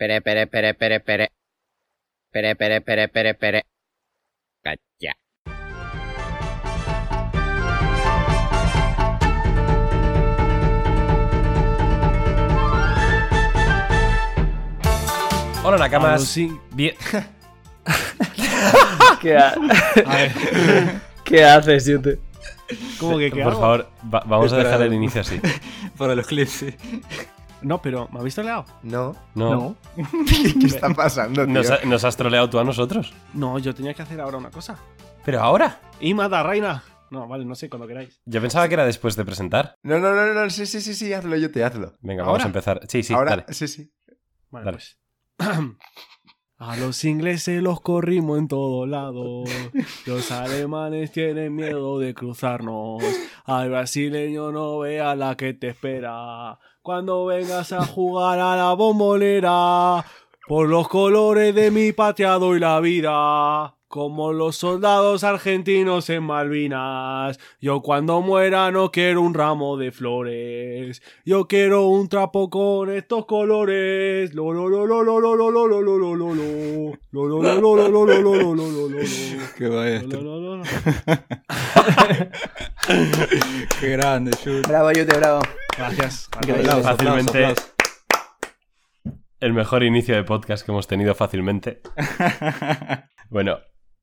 Pere, pere, pere, pere, pere. Pere, pere, pere, pere, pere. Calla. Hola Nakamas. sí. Bien. ¿Qué, ha- A ver, ¿Qué haces, Yute? ¿cómo que qué Por hago? favor, va- vamos a dejar el inicio así. Para los clips, sí. No, pero ¿me habéis troleado? No. No. ¿Qué está pasando, tío? Nos, ha- nos has troleado tú a nosotros. No, yo tenía que hacer ahora una cosa. Pero ahora. Y mata, reina. No, vale, no sé, cuando queráis. Yo pensaba que era después de presentar. No, no, no, no, sí, sí, sí, sí, hazlo, yo te hazlo. Venga, ¿Ahora? vamos a empezar. Sí, sí, Ahora, dale. sí, sí. Vale, Dale. pues. A los ingleses los corrimos en todo lado. Los alemanes tienen miedo de cruzarnos. Al brasileño no vea la que te espera. Cuando vengas a jugar a la bombonera. Por los colores de mi patria doy la vida. Como los soldados argentinos en Malvinas. Yo cuando muera no quiero un ramo de flores. Yo quiero un trapo con estos colores. Lo lo lo lo lo lo lo lo lo lo lo lo lo. Lo lo lo lo lo lo lo lo lo lo lo lo. Qué Lo, maestro. lo, lo, lo. Qué grande, Jude. Bravo, Yute, bravo. Gracias. Fácilmente. aplausos, El mejor inicio de podcast que hemos tenido fácilmente. Bueno,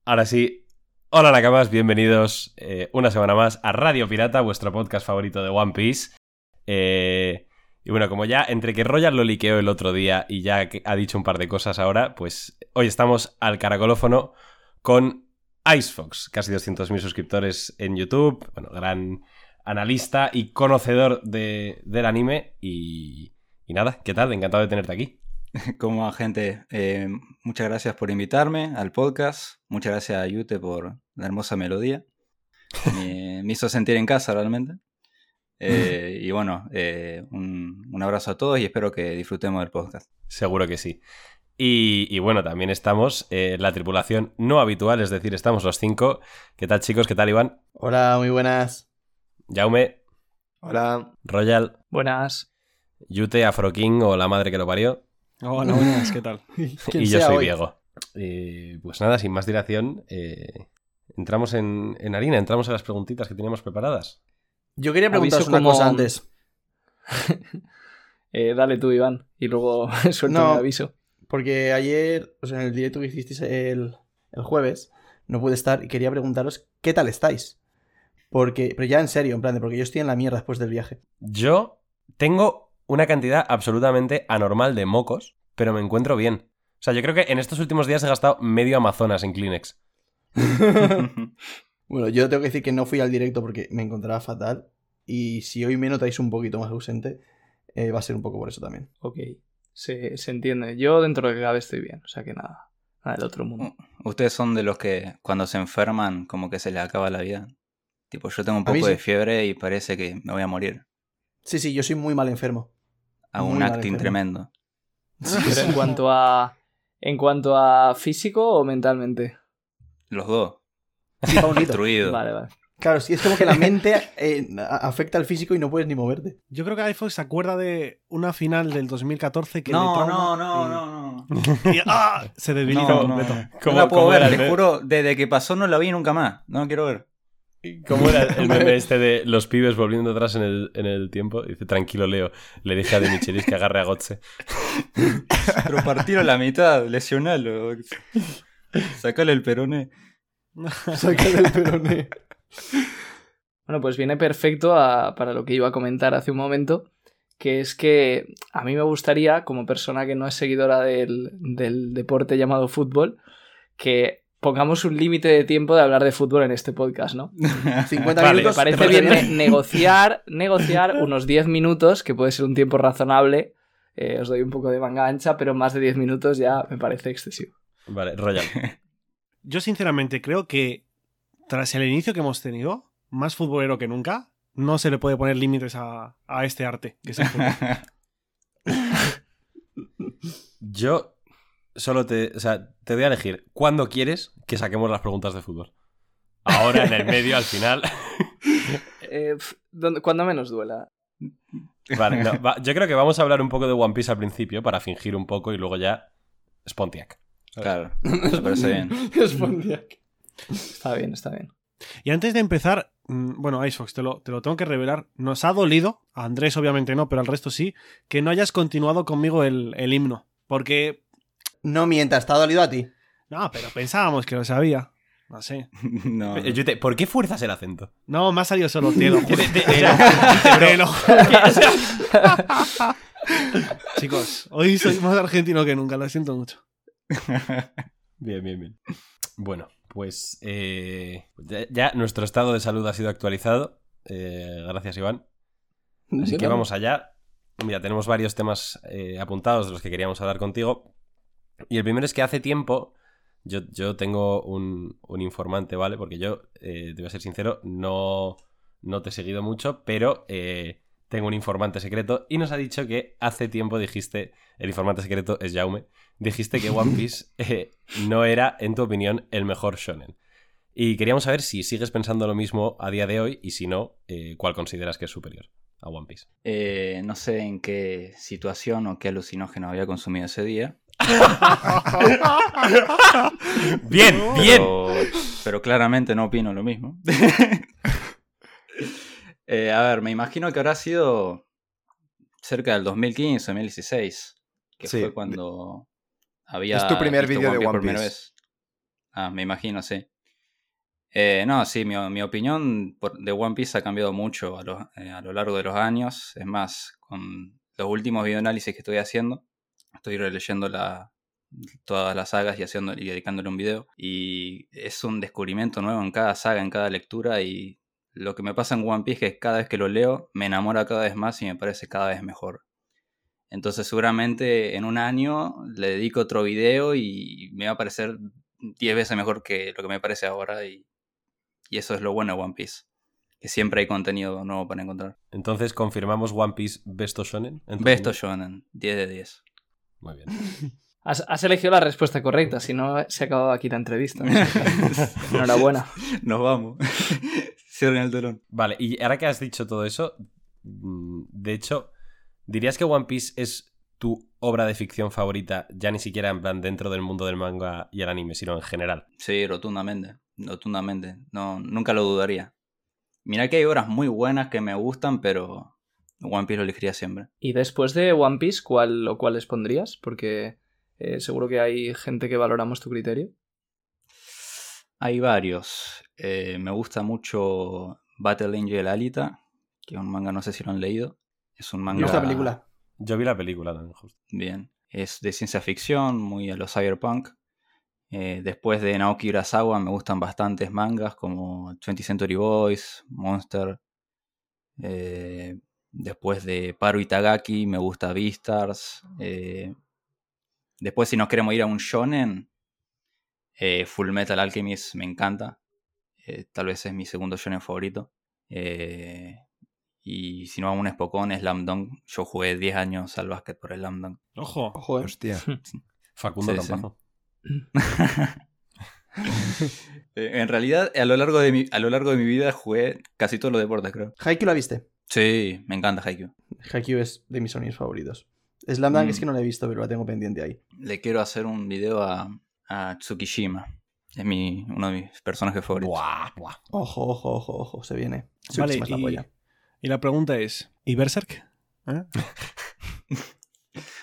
ahora sí. Hola Nakamas, bienvenidos eh, una semana más a Radio Pirata, vuestro podcast favorito de One Piece. Eh, y bueno, como ya entre que Royal lo liqueó el otro día y ya ha dicho un par de cosas ahora, pues hoy estamos al caracolófono con Icefox, casi 200.000 suscriptores en YouTube, bueno, gran analista y conocedor de- del anime y, y nada, ¿qué tal? Encantado de tenerte aquí. Como gente, eh, muchas gracias por invitarme al podcast. Muchas gracias a Yute por la hermosa melodía. Me, me hizo sentir en casa realmente. Eh, y bueno, eh, un, un abrazo a todos y espero que disfrutemos del podcast. Seguro que sí. Y, y bueno, también estamos eh, la tripulación no habitual, es decir, estamos los cinco. ¿Qué tal, chicos? ¿Qué tal, Iván? Hola, muy buenas. Jaume, Hola. Royal, Buenas. Yute, Afroking o la madre que lo parió. Hola, buenas, ¿qué tal? ¿Quién Y yo soy hoy? Diego. Eh, pues nada, sin más dilación, eh, entramos en, en harina, entramos a las preguntitas que teníamos preparadas. Yo quería preguntaros una como- cosa antes. Eh, dale tú, Iván, y luego suelto No. mi aviso. Porque ayer, o sea, en el directo que hicisteis el, el jueves, no pude estar y quería preguntaros qué tal estáis. Porque, pero ya en serio, en plan de, porque yo estoy en la mierda después del viaje. Yo tengo una cantidad absolutamente anormal de mocos, pero me encuentro bien. O sea, yo creo que en estos últimos días he gastado medio Amazonas en Kleenex. Bueno, yo tengo que decir que no fui al directo porque me encontraba fatal. Y si hoy me notáis un poquito más ausente, eh, va a ser un poco por eso también. Ok, se, se entiende. Yo dentro de que cabe estoy bien, o sea que nada, nada del otro mundo. Ustedes son de los que cuando se enferman como que se les acaba la vida. Tipo, yo tengo un poco de sí. fiebre y parece que me voy a morir. Sí, sí, yo soy muy mal enfermo. Muy un acting tremendo. Pero en cuanto a. ¿En cuanto a físico o mentalmente? Los dos. Destruido. Vale, vale. Claro, sí, es como que la mente eh, a- afecta al físico y no puedes ni moverte. Yo creo que iPhone se acuerda de una final del 2014 que No, le no, no, y- no, no. y- ¡ah! se debilita No, no, completo. no ¿Cómo- la puedo ver, te juro, desde que pasó no la vi nunca más. No la quiero ver. ¿Cómo era el meme este de los pibes volviendo atrás en el, en el tiempo? Dice, tranquilo, Leo. Le dije a De Michelis que agarre a Gotze. Pero partirlo a la mitad, lesionalo. Sacale el peroné. Sácale el peroné. Bueno, pues viene perfecto a- para lo que iba a comentar hace un momento, que es que a mí me gustaría, como persona que no es seguidora del, del deporte llamado fútbol, que pongamos un límite de tiempo de hablar de fútbol en este podcast, ¿no? 50 Vale, Me minutos. parece ¿te bien negociar, negociar unos 10 minutos, que puede ser un tiempo razonable. Eh, os doy un poco de manga ancha, pero más de 10 minutos ya me parece excesivo. Vale, Royal. Yo sinceramente creo que tras el inicio que hemos tenido, más futbolero que nunca, no se le puede poner límites a, a este arte, que es el fútbol. Yo solo te... O sea, te voy a elegir cuándo quieres que saquemos las preguntas de fútbol. Ahora, en el medio, al final. Eh, cuando menos duela. Vale, no, va- yo creo que vamos a hablar un poco de One Piece al principio para fingir un poco y luego ya Spontiac. Claro, me parece bien. Spondiac. Está bien, está bien. Y antes de empezar, mm, bueno, Icebox, te lo, te lo tengo que revelar. Nos ha dolido, a Andrés obviamente no, pero al resto sí, que no hayas continuado conmigo el, el himno. Porque, No mientas, ¿te ha dolido a ti? no, pero pensábamos que lo sabía. No sé. No, Eh, Yute, ¿Por qué fuerzas el acento? No, me ha salido solo, te lo juro. De- de- Te lo- te lo juro. Chicos, hoy soy más argentino que nunca, lo siento mucho. Bien, bien, bien. Bueno, pues eh, ya, ya nuestro estado de salud ha sido actualizado. Eh, gracias, Iván. Así que vamos allá. Mira, tenemos varios temas eh, apuntados de los que queríamos hablar contigo. Y el primero es que hace tiempo yo, yo tengo un, un informante, ¿vale? Porque yo, eh, te voy a ser sincero, no, no te he seguido mucho, pero eh, tengo un informante secreto y nos ha dicho que hace tiempo dijiste, el informante secreto es Jaume, dijiste que One Piece eh, no era, en tu opinión, el mejor shonen. Y queríamos saber si sigues pensando lo mismo a día de hoy y si no, eh, cuál consideras que es superior a One Piece. No sé en qué situación o qué alucinógeno había consumido ese día. Bien, bien. Pero, pero claramente no opino lo mismo. Eh, a ver, me imagino que habrá sido cerca del 2015, 2016, que Sí. fue cuando había. Es tu primer vídeo de One primera Piece. vez. Ah, me imagino, sí. Eh, no, sí, mi, mi opinión por- de One Piece ha cambiado mucho a lo, eh, a lo largo de los años. Es más, con los últimos videoanálisis que estoy haciendo, estoy releyendo la, todas las sagas y, haciendo, y dedicándole un video. Y es un descubrimiento nuevo en cada saga, en cada lectura. Y lo que me pasa en One Piece es que cada vez que lo leo me enamora cada vez más y me parece cada vez mejor. Entonces seguramente en un año le dedico otro video y me va a parecer 10 veces mejor que lo que me parece ahora. Y, y eso es lo bueno de One Piece. Que siempre hay contenido nuevo para encontrar. Entonces, ¿confirmamos One Piece Besto Shonen? Besto? Shonen, 10 de 10. Muy bien. Has, has elegido la respuesta correcta, si no se acababa aquí la entrevista. Enhorabuena. Nos vamos. Cierren el telón. Vale, y ahora que has dicho todo eso, mm, de hecho, ¿dirías que One Piece es tu obra de ficción favorita, ya ni siquiera en plan dentro del mundo del manga y el anime, sino en general? Sí, rotundamente. Rotundamente. No, nunca lo dudaría. Mira que hay obras muy buenas que me gustan, pero One Piece lo elegiría siempre. Y después de One Piece, ¿cuál o cuáles pondrías? Porque eh, seguro que hay gente que valoramos tu criterio. Hay varios. Eh, me gusta mucho Battle Angel Alita, que es un manga, no sé si lo han leído. Es un manga. La película. Yo vi la película también, justo. Bien. Es de ciencia ficción, muy a lo cyberpunk. Eh, después de Naoki Urasawa me gustan bastantes mangas como 20th Century Boys, Monster. Eh, después de Paru Itagaki me gusta Beastars. Eh, después si nos queremos ir a un shonen, eh, Full Metal Alchemist me encanta. Eh, tal vez es mi segundo shonen favorito. Eh, y si no, un Spokon, Slam Dunk. Yo jugué 10 años al básquet por Slam Dunk. Ojo. Ojo. Hostia. Facundo Sí, sí. Campazo. En realidad, a lo, largo de mi, a lo largo de mi vida jugué casi todos los deportes, creo. Haikyuu la viste. Sí, me encanta Haikyuu. Haikyuu es de mis sonidos favoritos. Slam Dunk Mm. es que no la he visto, pero la tengo pendiente ahí. Le quiero hacer un video a, a Tsukishima. Es mi, uno de mis personajes favoritos. Buah, buah. Ojo, ojo, ojo, ojo, se viene. Vale, es la y, polla. y la pregunta es, ¿y Berserk? ¿Eh?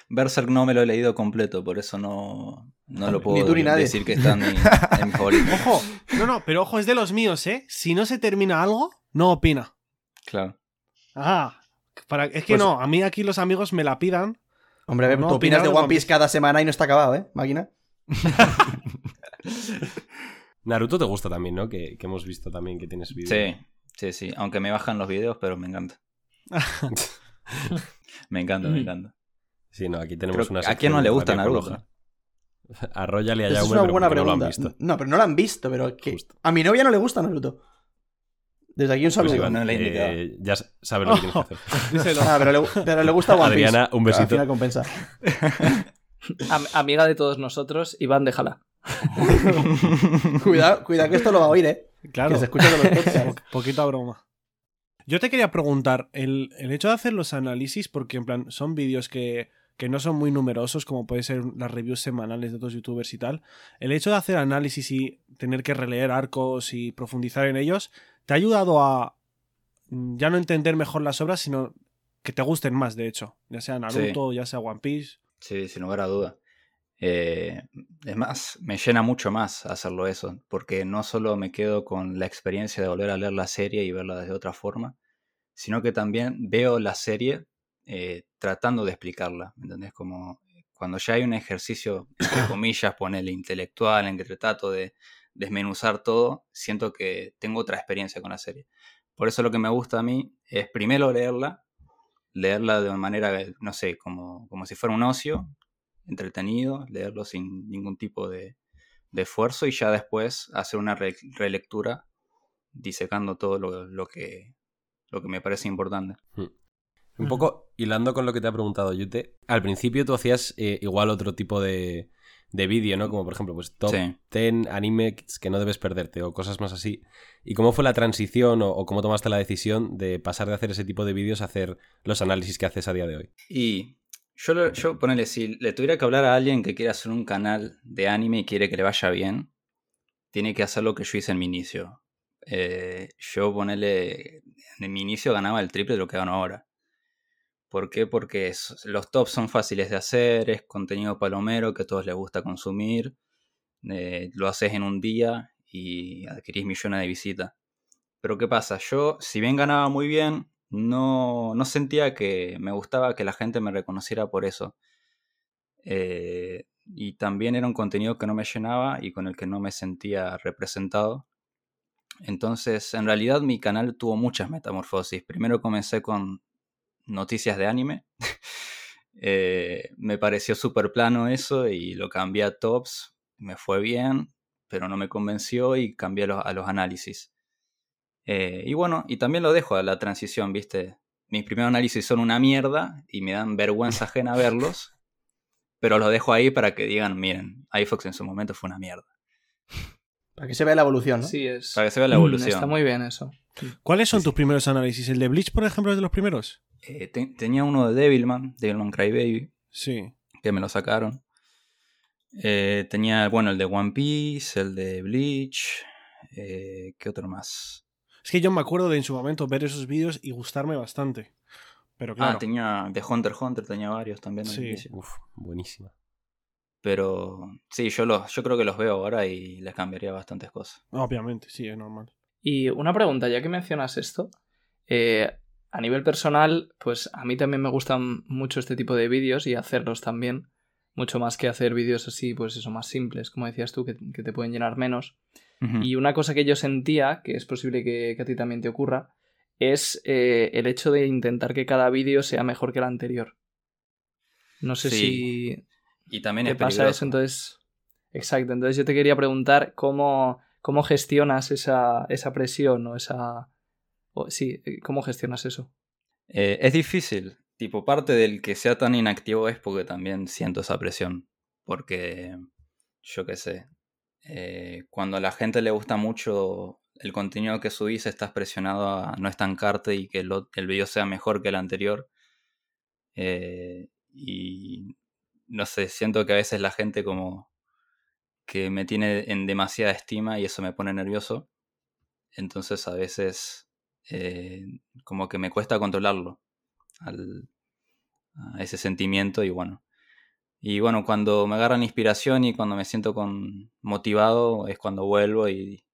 Berserk no me lo he leído completo, por eso no, no lo puedo tú ni nadie. decir que está en mi, en mi favorito. Ojo, no, no, pero ojo, es de los míos, ¿eh? Si no se termina algo, no opina. Claro. Ah, para, es que Pues- no, a mí aquí los amigos me la pidan. Hombre, a ver, no tú opinas de One Piece cada semana y no está acabado, ¿eh, máquina? Naruto te gusta también, ¿no? Que, que hemos visto también que tienes vídeos. Sí, sí, sí. Aunque me bajan los videos, pero me encanta. me encanta, me encanta. Sí, no, aquí tenemos Creo- una ¿A quién no le gusta Naruto? Coloja. Arróllale a Esa es una pero buena porque no lo han visto. No, pero no la han visto, pero que Justo. a mi novia no le gusta Naruto. Desde aquí un Pues saludo. Iván, no le he invitado. eh, ya sabes lo que tienes que hacer. Díselo. Ah, pero, le, pero le gusta One Piece. Adriana, un besito. final compensa. Am- amiga de todos nosotros, Iván, déjala. cuidado, cuidado que esto lo va a oír, ¿eh? Claro, Que se escucha con los podcasts. po- poquita broma. Yo te quería preguntar, el, el hecho de hacer los análisis, porque en plan son vídeos que, que no son muy numerosos, como pueden ser las reviews semanales de otros youtubers y tal, el hecho de hacer análisis y tener que releer arcos y profundizar en ellos, ¿te ha ayudado a mm, ya no entender mejor las obras, sino que te gusten más, de hecho? Ya sea Naruto, ya sea One Piece. Sí, sin lugar a duda. Eh, es más, me llena mucho más hacerlo eso, porque no solo me quedo con la experiencia de volver a leer la serie y verla de otra forma, sino que también veo la serie eh, tratando de explicarla, ¿me entendés? Como cuando ya hay un ejercicio, entre comillas, ponele intelectual, en que trato de desmenuzar todo, siento que tengo otra experiencia con la serie. Por eso lo que me gusta a mí es primero leerla, leerla de una manera, no sé, como, como si fuera un ocio, entretenido, leerlo sin ningún tipo de, de esfuerzo y ya después hacer una re- relectura disecando todo lo, lo que, lo que me parece importante. Un poco hilando con lo que te ha preguntado Yute, al principio tú hacías eh, igual otro tipo de, de vídeo, ¿no? Como por ejemplo, pues top Sí. 10 animes que no debes perderte o cosas más así. ¿Y cómo fue la transición o, o cómo tomaste la decisión de pasar de hacer ese tipo de vídeos a hacer los análisis que haces a día de hoy? Y yo, lo- yo ponele, si le tuviera que hablar a alguien que quiere hacer un canal de anime y quiere que le vaya bien, tiene que hacer lo que yo hice en mi inicio. Eh, yo ponele, en mi inicio ganaba el triple de lo que gano ahora. ¿Por qué? Porque los tops son fáciles de hacer, es contenido palomero que a todos les gusta consumir, eh, lo haces en un día y adquirís millones de visitas. Pero ¿qué pasa? Yo, si bien ganaba muy bien, no, no sentía que me gustaba que la gente me reconociera por eso. Eh, y también era un contenido que no me llenaba y con el que no me sentía representado. Entonces, en realidad mi canal tuvo muchas metamorfosis. Primero comencé con noticias de anime. Eh, me pareció súper plano eso y lo cambié a tops. Me fue bien, pero no me convenció y cambié a los, a los análisis. Eh, y bueno, y también lo dejo a la transición, ¿viste? Mis primeros análisis son una mierda y me dan vergüenza ajena verlos, pero los dejo ahí para que digan, miren, iFox en su momento fue una mierda. Para que se vea la evolución, ¿no? Sí, es. Para que se vea la Mm, evolución. Está muy bien eso. ¿Cuáles son Sí, tus primeros análisis? ¿El de Bleach, por ejemplo, es de los primeros? Eh, te- tenía uno de Devilman, Devilman Crybaby, Sí. que me lo sacaron. Eh, tenía, bueno, el de One Piece, el de Bleach. eh, ¿Qué otro más? Es que yo me acuerdo de en su momento ver esos vídeos y gustarme bastante. Pero claro. Ah, tenía de Hunter x Hunter, tenía varios también. Sí. inicio. Uf, buenísima. Pero sí, yo, los, yo creo que los veo ahora y les cambiaría bastantes cosas. Obviamente, sí, es normal. Y una pregunta, ya que mencionas esto, eh, a nivel personal, pues a mí también me gustan mucho este tipo de vídeos y hacerlos también, mucho más que hacer vídeos así, pues eso, más simples, como decías tú, que, que te pueden llenar menos. Y una cosa que yo sentía, que es posible que, que a ti también te ocurra, es eh, el hecho de intentar que cada vídeo sea mejor que el anterior. No sé Sí, si Y también te es pasa eso, entonces... Exacto, entonces yo te quería preguntar cómo, cómo gestionas esa, esa presión o esa... sí, eh, ¿cómo gestionas eso? Eh, es difícil. Tipo, parte del que sea tan inactivo es porque también siento esa presión. Porque, yo qué sé, eh, cuando a la gente le gusta mucho el contenido que subís, estás presionado a no estancarte y que el, video sea mejor que el anterior. Y no sé, siento que a veces la gente como que me tiene en demasiada estima y eso me pone nervioso. Entonces a veces eh, como que me cuesta controlarlo al- a ese sentimiento y bueno. Y bueno, cuando me agarran inspiración y cuando me siento con, motivado es cuando vuelvo y,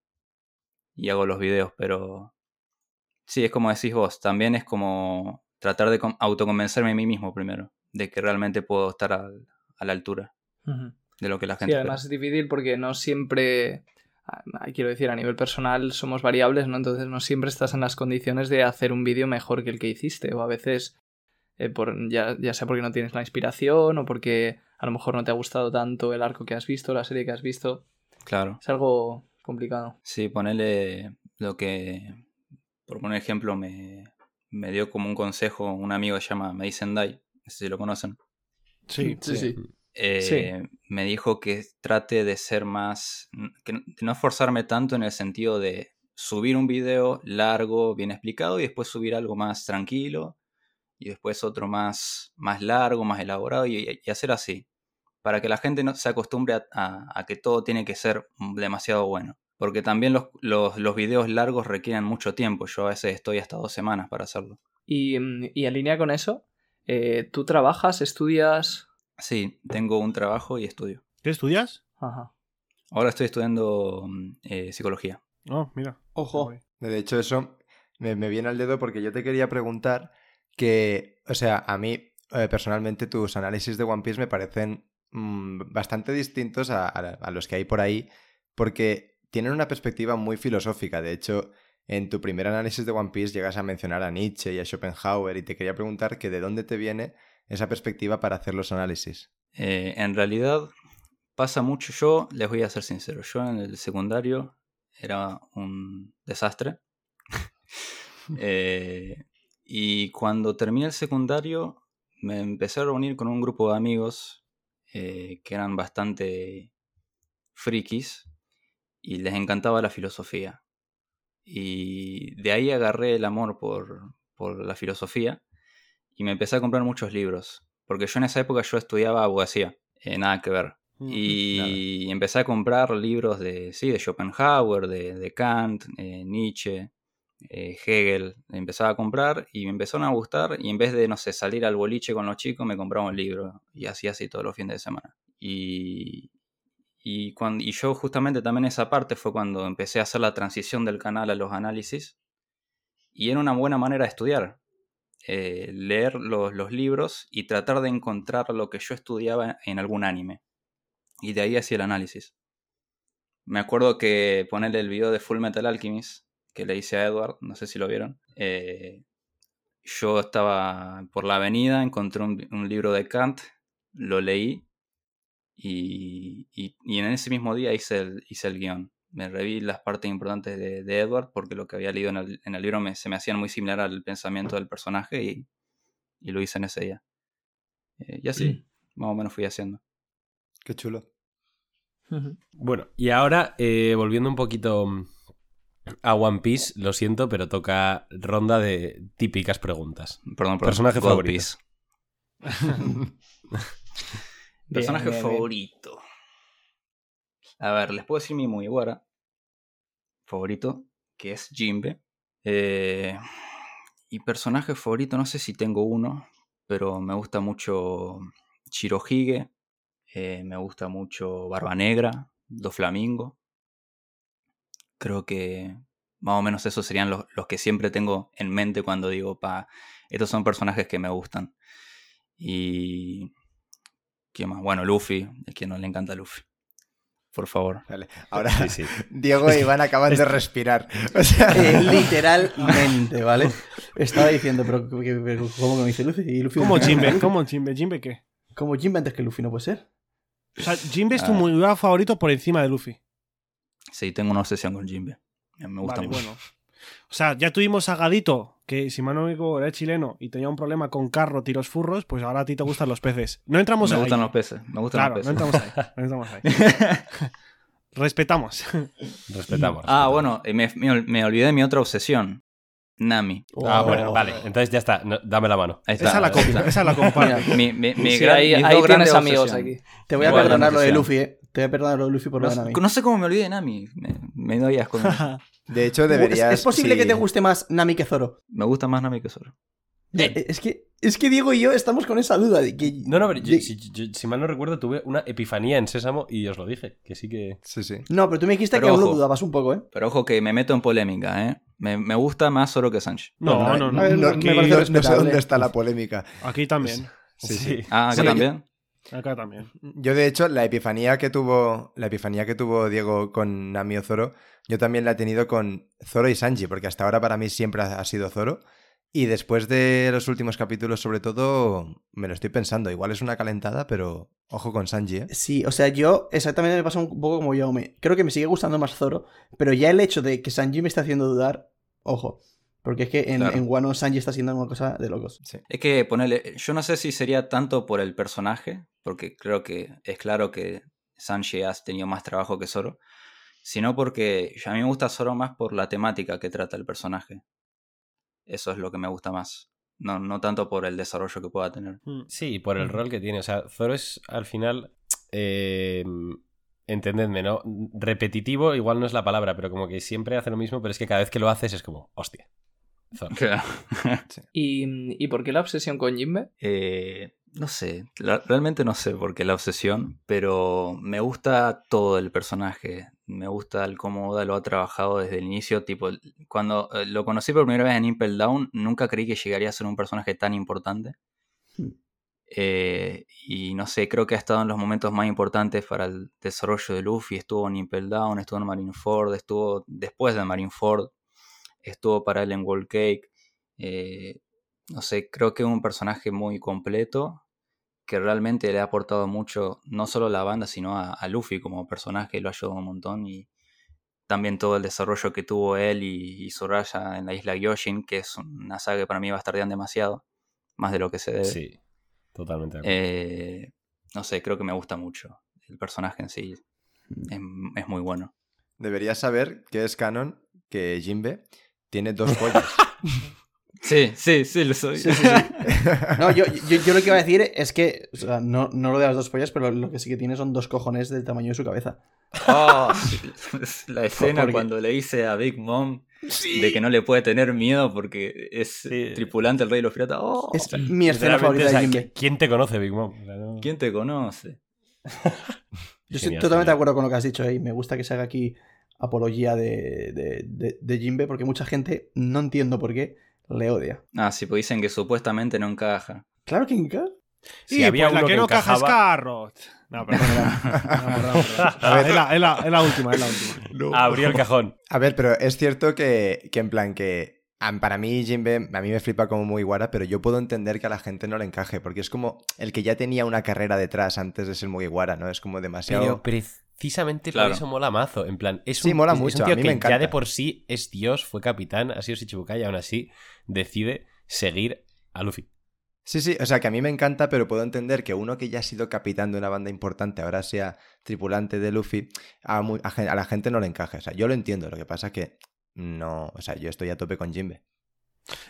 y hago los videos, pero sí, es como decís vos, también es como tratar de con- autoconvencerme a mí mismo primero, de que realmente puedo estar al- a la altura de lo que la Sí, gente además es difícil porque no siempre, quiero decir, a nivel personal somos variables, ¿no? Entonces no siempre estás en las condiciones de hacer un vídeo mejor que el que hiciste o a veces, eh, por, ya, ya sea porque no tienes la inspiración o porque a lo mejor no te ha gustado tanto el arco que has visto, la serie que has visto. Claro. Es algo complicado. Sí, ponerle lo que, por poner ejemplo, me, me dio como un consejo un amigo que se llama Madison Dai, no sé si lo conocen. Sí, Sí, sí. Eh, Sí. Me dijo que trate de ser más, que no- de no esforzarme tanto en el sentido de subir un video largo, bien explicado, y después subir algo más tranquilo, y después otro más, más largo, más elaborado, y, y hacer así, para que la gente no se acostumbre a, a- a que todo tiene que ser demasiado bueno. Porque también los, los, los videos largos requieren mucho tiempo, yo a veces estoy hasta dos semanas para hacerlo. Y, mm, y en línea con eso, eh, ¿tú trabajas, estudias? Sí, tengo un trabajo y estudio. ¿Qué estudias? Ajá. Ahora estoy estudiando mm, eh, psicología. Oh, mira. Ojo. De hecho, eso me, me viene al dedo porque yo te quería preguntar que, o sea, a mí eh, personalmente tus análisis de One Piece me parecen mm, bastante distintos a, a- a los que hay por ahí porque tienen una perspectiva muy filosófica. De hecho, en tu primer análisis de One Piece llegas a mencionar a Nietzsche y a Schopenhauer y te quería preguntar que de dónde te viene esa perspectiva para hacer los análisis. Eh, en realidad pasa mucho. Yo les voy a ser sincero. Yo en el secundario era un desastre. Eh, y cuando terminé el secundario me empecé a reunir con un grupo de amigos eh, que eran bastante frikis y les encantaba la filosofía. Y de ahí agarré el amor por, por la filosofía y me empecé a comprar muchos libros. Porque yo en esa época yo estudiaba abogacía, eh, nada que ver. Y empecé a comprar libros de, sí, de Schopenhauer, de, de Kant, eh, Nietzsche, eh, Hegel. Empezaba a comprar y me empezaron a gustar. Y en vez de, no sé, salir al boliche con los chicos, me compraba un libro. Y así, así todos los fines de semana. Y, y, cuando, y yo justamente también esa parte fue cuando empecé a hacer la transición del canal a los análisis. Y era una buena manera de estudiar. Eh, leer los, los libros y tratar de encontrar lo que yo estudiaba en algún anime. Y de ahí hacía el análisis. Me acuerdo que ponerle el video de Full Metal Alchemist, que le hice a Edward, no sé si lo vieron. eh, yo estaba por la avenida, encontré un, libro de Kant, lo leí y, y- y en ese mismo día hice el, hice el guion. Me reví las partes importantes de, de Edward porque lo que había leído en el, en el libro me- se me hacían muy similar al pensamiento del personaje y, y lo hice en ese día. Eh, y así, más o menos fui haciendo. Qué chulo. Bueno, y ahora, eh, volviendo un poquito mm, a One Piece, lo siento, pero toca ronda de típicas preguntas. Perdón, perdón. Personaje God favorito. Piece. Bien, Personaje bien, bien. favorito. A ver, les puedo decir mi Mugiwara favorito, que es Jimbe. Eh, y personaje favorito, no sé si tengo uno, pero me gusta mucho Shirohige. eh, me gusta mucho Barba Negra, Doflamingo. Creo que más o menos esos serían los, los que siempre tengo en mente cuando digo, pa, estos son personajes que me gustan. Y ¿Qué más? Bueno, Luffy. Es que no le encanta Luffy. Por favor. Vale. Ahora, Sí, sí. Diego e Iván acaban de respirar. O sea, Eh, literalmente, ¿vale? Estaba diciendo, pero, ¿cómo que me dice Luffy? ¿Y Luffy ¿Cómo Jimbe? ¿Cómo Jimbe? ¿Jimbe qué? ¿Cómo Jimbe antes que Luffy no puede ser? O sea, Jimbe es tu Ah. Mugiwara favorito por encima de Luffy. Sí, tengo una obsesión con Jinbe. Eh, Me gusta Vale, mucho. bueno. O sea, ya tuvimos a Gadito, que si mal no me equivoco era chileno y tenía un problema con carro, tiros furros, pues ahora a ti te gustan los peces. No entramos me ahí. gustan los peces. Me gustan Claro, los no peces. entramos ahí. No entramos ahí. Respetamos. Respetamos. ah, respetamos. bueno, y me, me ol- me olvidé de mi otra obsesión. Nami. Ah, Oh. bueno, vale. Entonces ya está. No, dame la mano. Ahí está. esa la compra, esa la comparto. Mira, Mi, mi- mi Sí, gran- ahí mis ahí dos grandes amigos aquí. Te voy a Igual, perdonar lo de. Luffy, ¿eh? Te voy a perdonar lo de Luffy por lo de No, Nami. no sé cómo me olvidé de Nami. Me, me doy asco. de hecho, deberías. ¿Es, es posible sí. que te guste más Nami que Zoro? Me gusta más Nami que Zoro. Es que, es que Diego y yo estamos con esa duda de que... No, no, pero yo- de- si, yo- si mal no recuerdo, tuve una epifanía en Sésamo y os lo dije. Que sí que. Sí, sí. No, pero tú me dijiste Pero que aún lo ojo. dudabas un poco, ¿eh? Pero ojo que me meto en polémica, ¿eh? Me, me gusta más Zoro que Sanji. No, no, no. No, me no- parece no sé dónde está la polémica. Aquí también. Sí, sí. Ah, ¿acá Sí, también? Acá también. Yo, de hecho, la epifanía que tuvo. La epifanía que tuvo Diego con Nami o Zoro, yo también la he tenido con Zoro y Sanji, porque hasta ahora para mí siempre ha sido Zoro. Y después de los últimos capítulos, sobre todo, me lo estoy pensando. Igual es una calentada, pero ojo con Sanji, ¿eh? Sí, o sea, yo exactamente me pasa un poco como Yaume. Creo que me sigue gustando más Zoro, pero ya el hecho de que Sanji me está haciendo dudar, ojo. Porque es que en, Claro. en Wano Sanji está haciendo una cosa de locos. Es que ponerle, yo no sé si sería tanto por el personaje, porque creo que es claro que Sanji ha tenido más trabajo que Zoro, sino porque a mí me gusta Zoro más por la temática que trata el personaje. Eso es lo que me gusta más. No, no tanto por el desarrollo que pueda tener. Mm. Sí, por el rol que tiene. O sea, Zoro es al final. eh, entendedme, ¿no? Repetitivo, igual no es la palabra, pero como que siempre hace lo mismo, pero es que cada vez que lo haces es como, hostia. Claro. ¿Y, ¿Y por qué la obsesión con Jinbe? Eh, no sé, la- realmente no sé por qué la obsesión, pero me gusta todo el personaje. Me gusta el cómo Oda lo ha trabajado desde el inicio. Tipo, cuando eh, lo conocí por primera vez en Impel Down, nunca creí que llegaría a ser un personaje tan importante. Hmm. Eh, y no sé, creo que ha estado en los momentos más importantes para el desarrollo de Luffy. Estuvo en Impel Down, estuvo en Marineford, estuvo después de Marineford, estuvo para él en Wall Cake. Eh, no sé, creo que es un personaje muy completo que realmente le ha aportado mucho, no solo a la banda, sino a, a Luffy como personaje, lo ha ayudado un montón y también todo el desarrollo que tuvo él y, y Soraya en la isla Gyoshin, que es una saga que para mí bastardean demasiado, más de lo que se debe. Sí, totalmente. de acuerdo. Eh, no sé, creo que me gusta mucho. El personaje en sí es, es muy bueno. Deberías saber que es canon que Jinbe tiene dos pollas. Sí, sí, sí, lo soy. Sí, sí, sí. No, yo, yo, yo lo que iba a decir es que, o sea, no, no lo de las dos pollas, pero lo que sí que tiene son dos cojones del tamaño de su cabeza. Oh, la escena Porque- cuando le dice a Big Mom de que no le puede tener miedo porque es Sí. tripulante el rey de los piratas. Oh, Es mi escena favorita o sea, de ¿qui- Jinbe. ¿Quién te conoce, Big Mom? O sea, no- ¿Quién te conoce? Yo estoy totalmente de acuerdo con lo que has dicho, eh, y me gusta que se haga aquí apología de, de, de, de Jinbe, porque mucha gente, no entiendo por qué, le odia. Ah, sí, pues dicen que supuestamente no encaja. Claro que encaja. Si Sí, había pues la uno que, que no caja es encajaba- Carrot. No, perdón. No, perdón. Ah, es, la, es la- es la última, es la última. Abrió el cajón. A ver, pero es cierto que, que en plan que para mí Jinbe a mí me flipa como muy guara, pero yo puedo entender que a la gente no le encaje, porque es como el que ya tenía una carrera detrás antes de ser muy guara, ¿no? Es como demasiado... Pero precisamente Claro. por eso mola mazo. En plan, es Sí, un, mola es- es un mucho, a tío mí que me ya de por sí es Dios, fue capitán, ha sido Shichibukai y aún así decide seguir a Luffy. Sí, sí, o sea que a mí me encanta, pero puedo entender que uno que ya ha sido capitán de una banda importante ahora sea tripulante de Luffy, a, la gente no le encaje. O sea, yo lo entiendo, lo que pasa es que no, o sea, yo estoy a tope con Jinbe.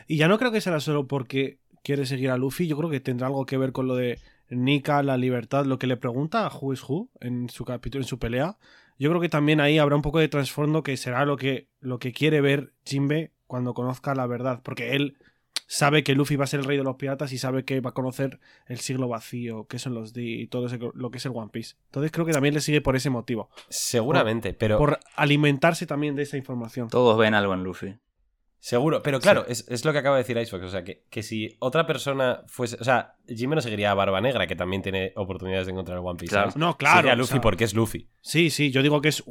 Y ya no creo que será solo porque quiere seguir a Luffy, yo creo que tendrá algo que ver con lo de Nika, la libertad, lo que le pregunta a Who is Who en su capítulo, en su pelea. Yo creo que también ahí habrá un poco de trasfondo que será lo que, lo que quiere ver Jinbe cuando conozca la verdad, porque él sabe que Luffy va a ser el rey de los piratas y sabe que va a conocer el siglo vacío, que son los D y todo ese- lo que es el One Piece. Entonces creo que también le sigue por ese motivo, Seguramente, pero... por alimentarse también de esa información. Todos ven algo en Luffy. Seguro, pero claro, es, es lo que acaba de decir Icebox. O sea, que, que si otra persona fuese. O sea, Jimmy no seguiría a Barba Negra, que también tiene oportunidades de encontrar el One Piece. Claro. ¿sabes? No, claro. Sigue a o Luffy sea, porque es Luffy. Sí, sí, yo digo que es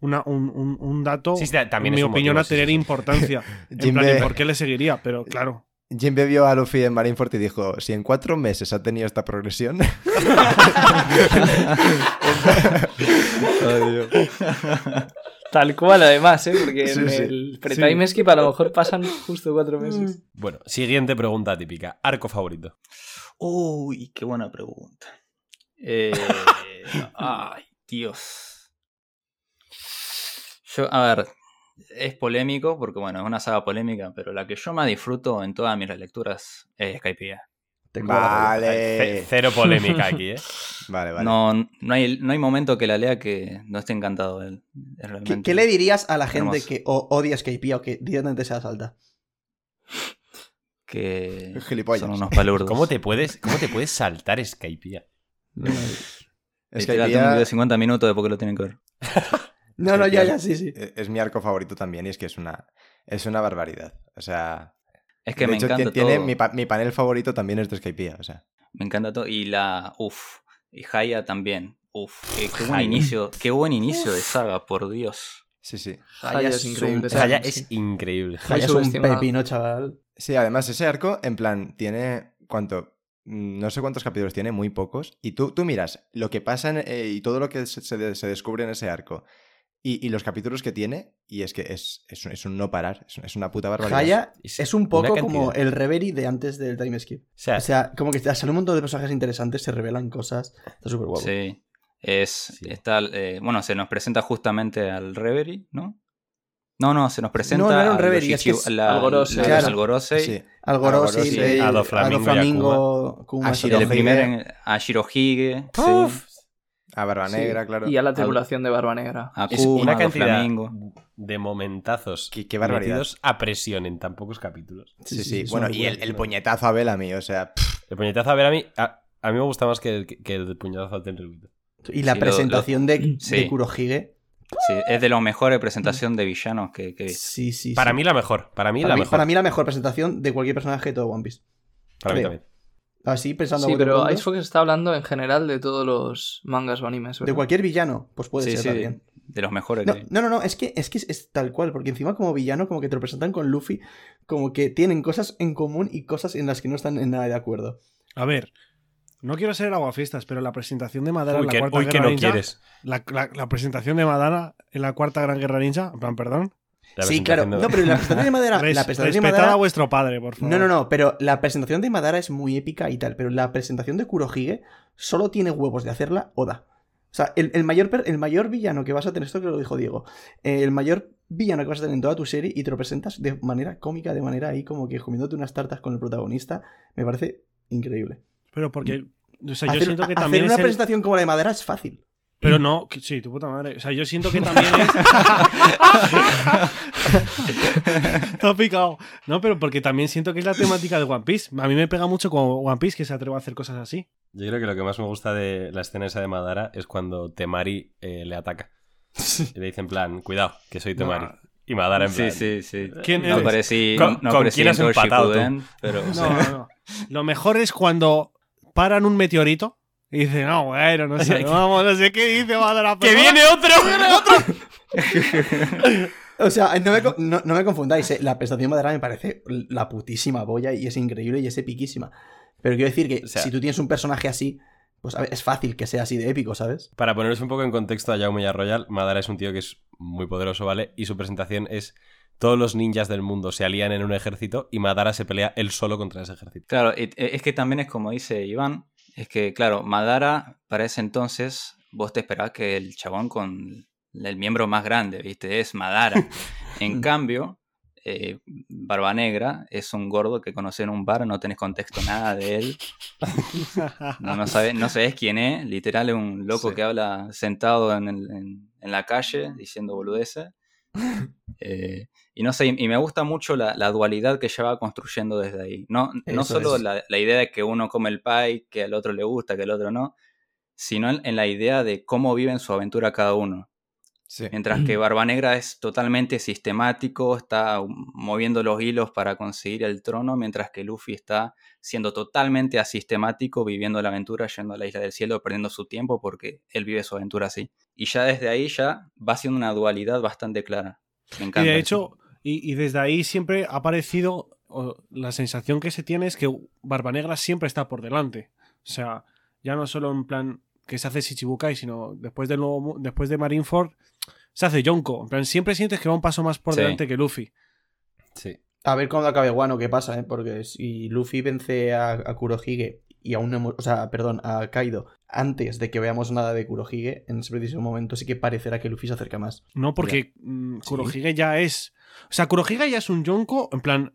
una- un, un- un dato, Sí, sí, también en mi opinión, motivo, a tener sí, sí. importancia. en plan, ¿y por qué le seguiría? Pero claro. Jinbe vio a Luffy en Marineford y dijo, si en cuatro meses ha tenido esta progresión... Tal cual, además, ¿eh? Porque Sí, en sí. el pre-time skip a lo mejor pasan justo cuatro meses. Bueno, siguiente pregunta típica. Arco favorito. Uy, qué buena pregunta. Eh, ay, Dios. Yo, a ver, es polémico porque, bueno, es una saga polémica, pero la que yo más disfruto en todas mis lecturas es Skypiea. Vale. Ce- Cero polémica aquí, ¿eh? Vale, vale. No, no, hay, no hay momento que la lea que no esté encantado de él. ¿Qué, le dirías a la gente hermoso. que o- odia Skypiea o que directamente sea salta? Que Gilipollas. son unos palurdos. ¿Cómo te puedes, cómo te puedes saltar Skypiea? Es que Literal, hay tengo un video de 50 minutos de por qué lo tienen que ver. No, no, ya, ya, sí, sí. Es, es mi arco favorito también y es que es una, es una barbaridad. O sea... Es que de me hecho, encanta tiene todo. mi, pa- mi panel favorito también es de Skypiea, o sea... Me encanta todo. Y la. Uff. Y Haya también. Uff. Qué, qué buen Haya. inicio. Qué buen inicio de saga, por Dios. Sí, sí. Haya es increíble. O sea, ya es increíble. Haya es un pepino, chaval. Sí, además ese arco, en plan, tiene... ¿Cuánto? Mm, No sé cuántos capítulos tiene, muy pocos. Y tú, tú miras lo que pasa en- eh, y todo lo que se, se descubre en ese arco. Y, y los capítulos que tiene, y es que es, es, un, es un no parar, es, un- es una puta barbaridad. Haya Es un poco como el Reverie de antes del time skip. O sea, O sea, como que sale un montón de personajes interesantes, se revelan cosas. Está súper guapo. Sí. Es, Sí. está, eh, bueno, se nos presenta justamente al Reverie, ¿no? No, no, se nos presenta no era un Reverie, es que es- la- Algorose. la- Claro. al Gorosei, Sí. Algorosi, Algorosi, eh, a Doflamingo y a Doflamingo, Kuma, A Shirohige. a Shirohige, sí, A Barba Sí. Negra, claro. Y a la tripulación de Barba Negra. a Es Kuma, una a cantidad de momentazos Qué- qué barbaridad. a presión en tan pocos capítulos. Sí, Sí, bueno, y el, puñetazo a Bellamy, o sea, pff, El puñetazo a ver a mí, a, mí me gusta más que el, que el puñetazo a Tenryubito. Y la Sí, lo- presentación de, sí. de Kurohige. Sí, es de los mejores presentación de villanos que. Sí, sí, Para sí. mí la mejor, para mí para, la mí, mejor. para mí la mejor presentación de cualquier personaje de todo One Piece. Para mí también. Así pensando Sí, pero Icefog está hablando en general de todos los mangas o animes, de cualquier villano, pues puede Sí, ser sí, también. de los mejores No, que no, no, no, es que, es que es, es tal cual, porque encima como villano, como que te lo presentan con Luffy, como que tienen cosas en común y cosas en las que no están en nada de acuerdo. A ver, no quiero ser aguafiestas, pero la presentación de Madara Uy, en la que, cuarta uy, que guerra no ninja. quieres. La, la- la presentación de Madara en la cuarta gran guerra ninja. En plan, perdón. Sí, claro. de- No, pero la presentación de Madara... Res- la presentación de Madara a vuestro padre, por favor. No, no, no, pero la presentación de Madara es muy épica y tal, pero la presentación de Kurohige solo tiene huevos de hacerla Oda. O sea, el, el mayor, el mayor villano que vas a tener, esto que lo dijo Diego, eh, el mayor villano que vas a tener en toda tu serie y te lo presentas de manera cómica, de manera ahí como que comiéndote unas tartas con el protagonista, me parece increíble. Pero porque. O sea, yo hacer siento que hacer también una es el- presentación como la de Madara es fácil. Pero no, que- sí, tu puta madre. O sea, yo siento que también es. Picado. No, pero porque también siento que es la temática de One Piece. A mí me pega mucho con One Piece que se atreva a hacer cosas así. Yo creo que lo que más me gusta de la escena esa de Madara es cuando Temari eh, le ataca. Y le dice en plan, cuidado, que soy Temari. No. Y Madara en Sí, plan... sí, sí. ¿Quién No eres? aparecí, ¿Con- no con aparecí quién en has todo empatado tú? Shippuden, pero... No, no, no. Lo mejor es cuando paran un meteorito y dicen, no, bueno, no sé, vamos, no sé qué dice Madara. ¡Que pero- viene otro! O sea, no me, no- no me confundáis, eh, la presentación de Madara me parece la putísima boya y es increíble y es epiquísima. Pero quiero decir que O sea- si tú tienes un personaje así, pues a ver, es fácil que sea así de épico, ¿sabes? Para poneros un poco en contexto a Jaume y a Royal, Madara es un tío que es muy poderoso, ¿vale? Y su presentación es todos los ninjas del mundo se alían en un ejército y Madara se pelea él solo contra ese ejército. Claro, y- e, es que también es como dice Iván, es que, claro, Madara, para ese entonces, vos te esperabas que el chabón con el miembro más grande, ¿viste? Es Madara. En cambio, eh, Barba Negra es un gordo que conoce en un bar, no tenés contexto nada de él, no, no, sabes, no sabes quién es, literal es un loco Sí. que habla sentado en, el- en- en la calle diciendo boludeces. Eh, y no sé, y y me gusta mucho la, la dualidad que ella va construyendo desde ahí. No, no Eso solo la idea de que uno come el pie, que al otro le gusta, que al otro no, sino en, en la idea de cómo viven su aventura cada uno. Sí. Mientras que Barba Negra es totalmente sistemático, está moviendo los hilos para conseguir el trono, mientras que Luffy está siendo totalmente asistemático, viviendo la aventura, yendo a la isla del cielo, perdiendo su tiempo porque él vive su aventura así. Y ya desde ahí ya va siendo una dualidad bastante clara. Me Y de hecho, y, y desde ahí siempre ha aparecido o, la sensación que se tiene es que Barba Negra siempre está por delante. O sea, ya no solo en plan que se hace Shichibukai, sino después del nuevo, después de Marineford se hace Yonko. En plan, siempre sientes que va un paso más por Sí. delante que Luffy. Sí. A ver cuándo acabe Wano, qué pasa, ¿eh? Porque si Luffy vence a, a Kurohige y aún no hemos- O sea, perdón, a Kaido antes de que veamos nada de Kurohige, en ese preciso momento sí que parecerá que Luffy se acerca más. No, porque mm, Kurohige ya es. O sea, Kurohige ya es un Yonko, en plan,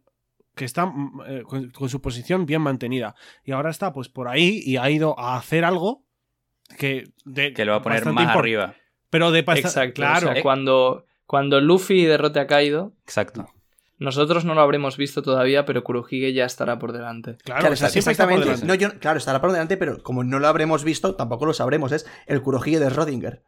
que está mm, eh, con, con su posición bien mantenida. Y ahora está, pues, por ahí y ha ido a hacer algo que. de- que lo va a poner más arriba. Pero de basta- Exacto. Claro. o sea, cuando, cuando Luffy derrote a Kaido, Exacto. nosotros no lo habremos visto todavía, pero Kurohige ya estará por delante. Claro, Claro, o sea, está- siempre está por exactamente. delante. No, yo- claro, estará por delante, pero como no lo habremos visto, tampoco lo sabremos. Es el Kurohige de Rodinger.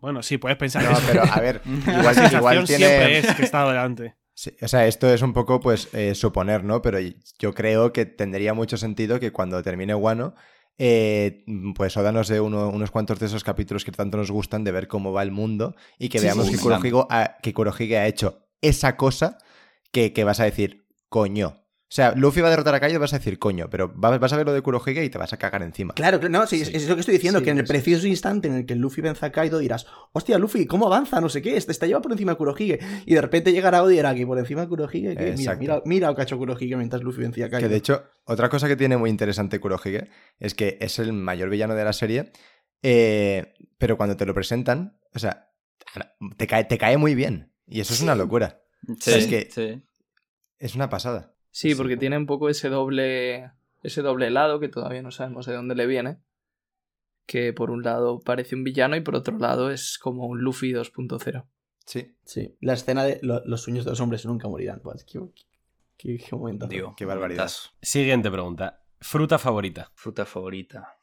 Bueno, sí, puedes pensar No, pero a ver, la igual, sensación igual siempre tiene... es que está delante. Sí, o sea, esto es un poco, pues, eh, suponer, ¿no? Pero yo creo que tendría mucho sentido que cuando termine Wano, eh, pues Oda nos dé uno- unos cuantos de esos capítulos que tanto nos gustan de ver cómo va el mundo y que Sí, veamos sí, que. Kurohige ha, que Kurohige ha hecho esa cosa que, que vas a decir, coño. O sea, Luffy va a derrotar a Kaido y vas a decir, coño, pero va- vas a ver lo de Kurohige y te vas a cagar encima. Claro, claro, no, sí, es- Sí. Es, lo que estoy diciendo, Sí, que en el sí. preciso instante en el que Luffy venza a Kaido dirás, hostia, Luffy, ¿cómo avanza? No sé qué, este está lleva por encima de Kurohige. Y de repente llegará que por encima de Kurohige, que mira, Exacto. mira, mira ha hecho Kurohige mientras Luffy vencía a Kaido. Que de hecho, otra cosa que tiene muy interesante Kurohige es que es el mayor villano de la serie, eh, pero cuando te lo presentan, o sea, te cae, te cae muy bien. Y eso es una locura. Sí, es que- sí. Es una pasada. Sí, porque tiene un poco ese doble. ese doble lado que todavía no sabemos de dónde le viene. Que por un lado parece un villano y por otro lado es como un Luffy 2.0. Sí, Sí, la escena de lo- los sueños de los hombres nunca morirán. Pues, qué, qué- qué momento. Digo, Qué barbaridad. Siguiente pregunta. Fruta favorita. Fruta favorita.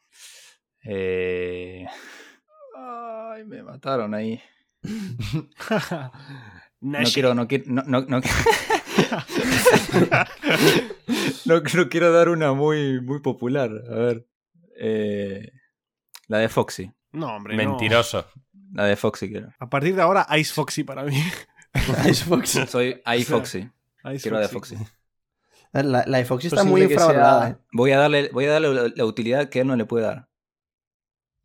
Eh... Ay, me mataron ahí. No quiero, no quiero, no, no, no, no, no quiero dar una muy, muy popular. A ver. Eh, la de Foxy. No, hombre, no. Mentiroso. La de Foxy quiero. A partir de ahora, Ice Foxy para mí. Ice Fox. Soy O sea, Foxy. Ice Quiero la de Foxy. La, la de Foxy está Posible muy infravalorada. sea- ¿eh? Voy a darle, voy a darle la, la utilidad que él no le puede dar.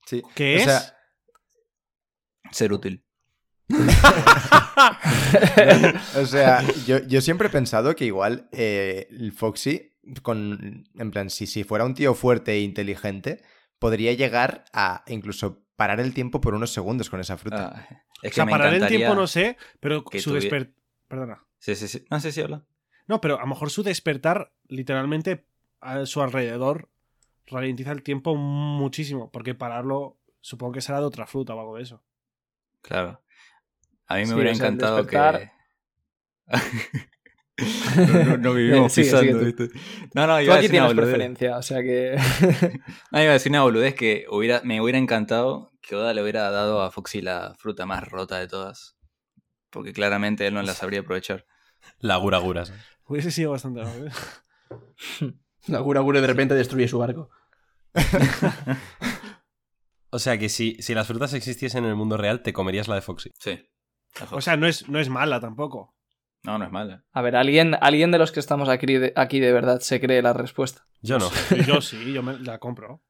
sí. ¿Qué O es? sea, Ser útil. O sea, yo, yo siempre he pensado que igual eh, el Foxy, con, en plan, si, si fuera un tío fuerte e inteligente, podría llegar a incluso parar el tiempo por unos segundos con esa fruta. Ah, es o sea, me parar el tiempo no sé, pero que su despertar. Perdona. Sí, sí, sí. No sé si habla. No, pero a lo mejor su despertar, literalmente, a su alrededor, ralentiza el tiempo muchísimo. Porque pararlo, supongo que será de otra fruta o algo de eso. Claro. A mí me Sí, hubiera o sea, el encantado despertar- que. no, no- no vivimos Sigue, sigue pisando. ¿viste? No, no, iba a aquí decir una tienes boludez. preferencia, o sea que. No, iba a decir una boludez que hubiera, me hubiera encantado que Oda le hubiera dado a Foxy la fruta más rota de todas. Porque claramente él no la sabría aprovechar. La gura guras. Hubiese sido bastante. ¿eh? La Gura Gura de repente destruye su barco. O sea que si, si las frutas existiesen en el mundo real, te comerías la de Foxy. Sí. O sea, no es, no es mala tampoco. no, no es mala. A ver, ¿alguien, alguien de los que estamos aquí de, aquí de verdad se cree la respuesta. Yo no. Yo sí, yo me la compro.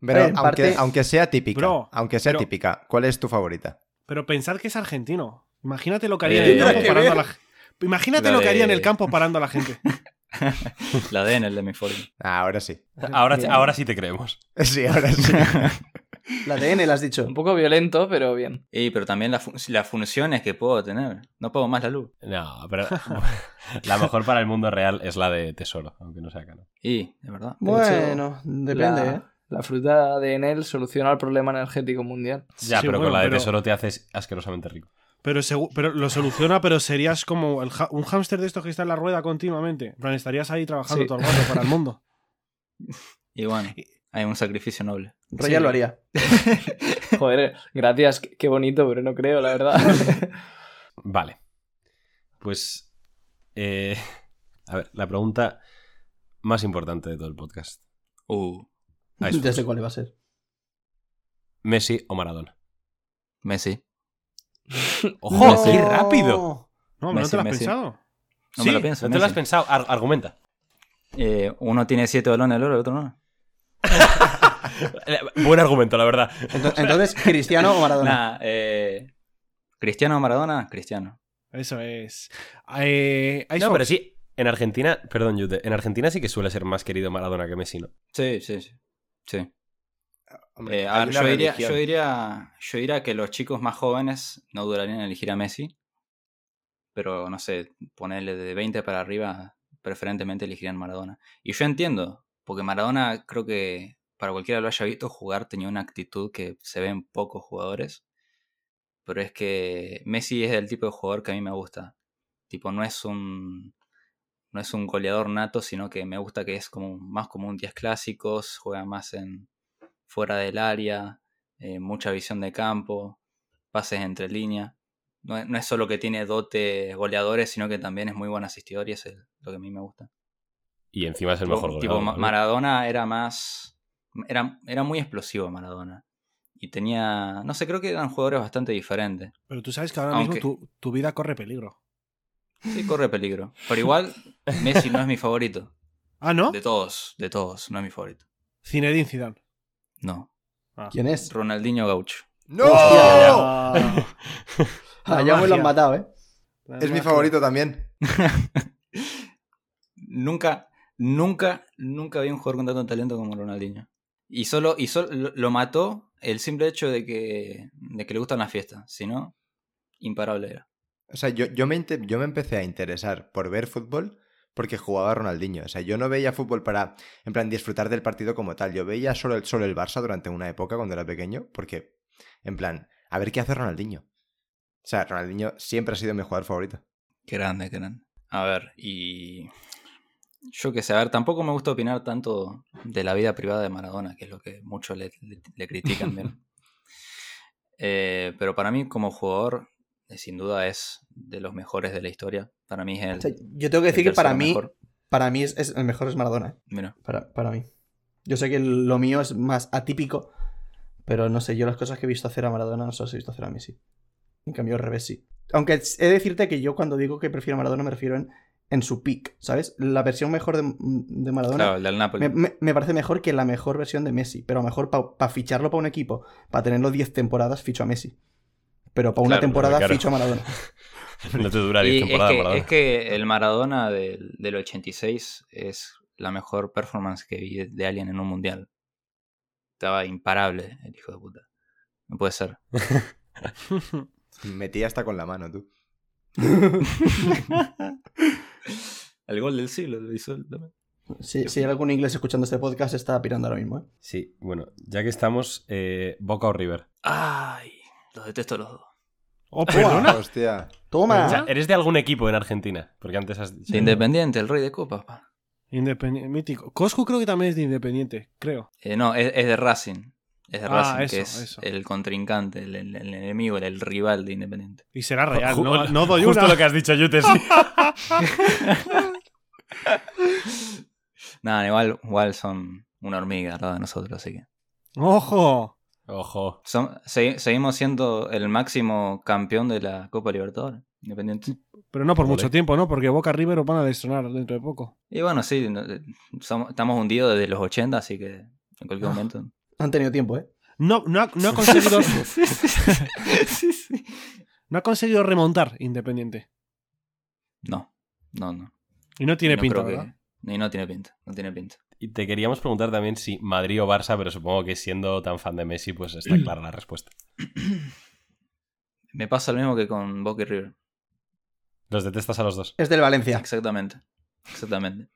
Pero ver, en aunque, parte- aunque sea típica, Bro, aunque sea pero- típica, ¿cuál es tu favorita? Pero pensad que es argentino. Imagínate lo que haría Eh, en el campo parando a la gente. Imagínate La lo que haría en de- el campo parando a la gente. La D en el de mi forma. Ah, ahora sí. Ahora, ahora sí te creemos. Sí, ahora sí. La DN la has dicho. Un poco violento, pero bien. Y pero también las fu- las funciones que puedo tener. No pago más la luz. No, pero la mejor para el mundo real es la de tesoro, aunque no sea canon. Y, de verdad. Bueno, depende, la, ¿eh? la fruta de Enel soluciona el problema energético mundial. Ya, Sí, pero bueno, con la de pero- tesoro te haces asquerosamente rico. Pero, pero lo soluciona, pero serías como el un hámster de estos que está en la rueda continuamente. En plan, estarías ahí trabajando Sí. todo el rato para el mundo. Y bueno, hay un sacrificio noble. Royal Sí. lo haría. Joder, gracias, qué bonito, pero no creo, la verdad. Vale. Pues. eh, a ver, la pregunta más importante de todo el podcast. Uh, Ice Ya sé cuál va a ser. ¿Messi o Maradona? Messi. ¡Ojo! Messi. ¡Qué rápido! No, ¿no Messi, te lo has Messi. pensado? No Sí, me lo pienso. ¿No te lo has pensado? Ar- argumenta. Eh, uno tiene siete balones de oro, el otro no. Buen argumento, la verdad. Ento- Entonces, ¿Cristiano o Maradona? Nah, eh, Cristiano o Maradona, Cristiano. Eso es. Eh, No, Fox. pero sí, en Argentina, perdón, Yute, en Argentina sí que suele ser más querido Maradona que Messi, ¿no? Sí, sí, sí. Sí. Hombre, Eh, a ver, yo, diría, yo, diría, yo diría que los chicos más jóvenes no durarían en elegir a Messi. Pero no sé, ponerle de 20 para arriba, preferentemente elegirían Maradona. Y yo entiendo, porque Maradona creo que para cualquiera lo haya visto jugar tenía una actitud que se ve en pocos jugadores. Pero es que Messi es el tipo de jugador que a mí me gusta. Tipo, no es un. No es un goleador nato, sino que me gusta que es como más como un 10 clásicos, juega más en fuera del área, eh, mucha visión de campo, pases entre líneas. No, es- no es solo que tiene dotes goleadores, sino que también es muy buen asistidor y eso es lo que a mí me gusta. Y encima es el Tipo- mejor tipo, goleador. ¿no? Maradona era más. Era, era muy explosivo Maradona. Y tenía. No sé, creo que eran jugadores bastante diferentes. Pero tú sabes que ahora Aunque- mismo tu, tu vida corre peligro. Sí, corre peligro. Pero igual, Messi no es mi favorito. Ah, ¿no? De todos, de todos, no es mi favorito. Zinedine Zidane. No. ¿Quién es? Ronaldinho Gaucho. ¡No! Ah, Ah, lo han matado, ¿eh? Es mi favorito también. nunca, nunca, nunca había un jugador con tanto talento como Ronaldinho. Y solo, y solo lo- mató el simple hecho de que, de que le gustan las fiestas. Si no, imparable era. O sea, yo, yo, me, yo me empecé a interesar por ver fútbol porque jugaba Ronaldinho. O sea, yo no veía fútbol para, en plan, disfrutar del partido como tal. Yo veía solo el, solo el Barça durante una época cuando era pequeño porque, en plan, a ver qué hace Ronaldinho. O sea, Ronaldinho siempre ha sido mi jugador favorito. Qué grande, qué grande. A ver, y. Yo qué sé, a ver, tampoco me gusta opinar tanto de la vida privada de Maradona, que es lo que muchos le, le- le critican. bien. Eh, pero para mí, como jugador, eh, sin duda es de los mejores de la historia. Para mí es el. O sea, yo tengo que decir que para mí, mejor. para mí es, es- el mejor es Maradona. ¿eh? Mira, Para, para mí. Yo sé que lo mío es más atípico, pero no sé, yo las cosas que he visto hacer a Maradona no se las he visto hacer a Messi. En cambio, al revés sí. Aunque he de decirte que yo cuando digo que prefiero a Maradona me refiero en, en su peak, ¿sabes? La versión mejor de, de Maradona claro, el del Napoli. me, me- me parece mejor que la mejor versión de Messi, pero a lo mejor para ficharlo para un equipo, para tenerlo 10 temporadas, ficho a Messi. Pero para una Claro, temporada claro. ficho a Maradona. No te dura Y 10 es temporadas, que, Maradona. es que el Maradona del, del 86 es la mejor performance que vi de alguien en un mundial. Estaba imparable el hijo de puta. No puede ser. Metí hasta con la mano, tú. El gol del siglo lo hizo él también. Si, si hay algún inglés escuchando este podcast, está pirando ahora mismo, ¿eh? Sí, bueno, ya que estamos, eh, Boca o River. Ay, los detesto a los dos. Oh, perdona. Hostia. ¡Toma! O sea, ¿eres de algún equipo en Argentina? Porque antes has dicho... De Independiente, el rey de copas. pa. Independiente, mítico. Coscu creo que también es de Independiente, creo. Eh, no, es, es de Racing. Es de Ah, Racing, eso, que es eso. el contrincante, el, el- el enemigo, el, el rival de Independiente. Y será real, Ju- no, no doy Justo una. lo que has dicho, Yutes. Nada, igual, igual son una hormiga al lado de nosotros, así que. ¡Ojo! Ojo. Son- seguimos siendo el máximo campeón de la Copa Libertadores, Independiente. Pero no por Ole. mucho tiempo, ¿no? Porque Boca River van a destronar dentro de poco. Y bueno, sí, no- eh, somos- estamos hundidos desde los 80, así que en cualquier momento. Han tenido tiempo, ¿eh? No, no, ha, no ha conseguido, Sí, sí. no ha conseguido remontar Independiente. No, no, no. Y no tiene No pinta. Y no tiene pinta, no tiene pinta. Y te queríamos preguntar también si Madrid o Barça, pero supongo que siendo tan fan de Messi, pues está clara la respuesta. Me pasa lo mismo que con Boca y River. Los detestas a los dos. Es del Valencia. Exactamente. Exactamente.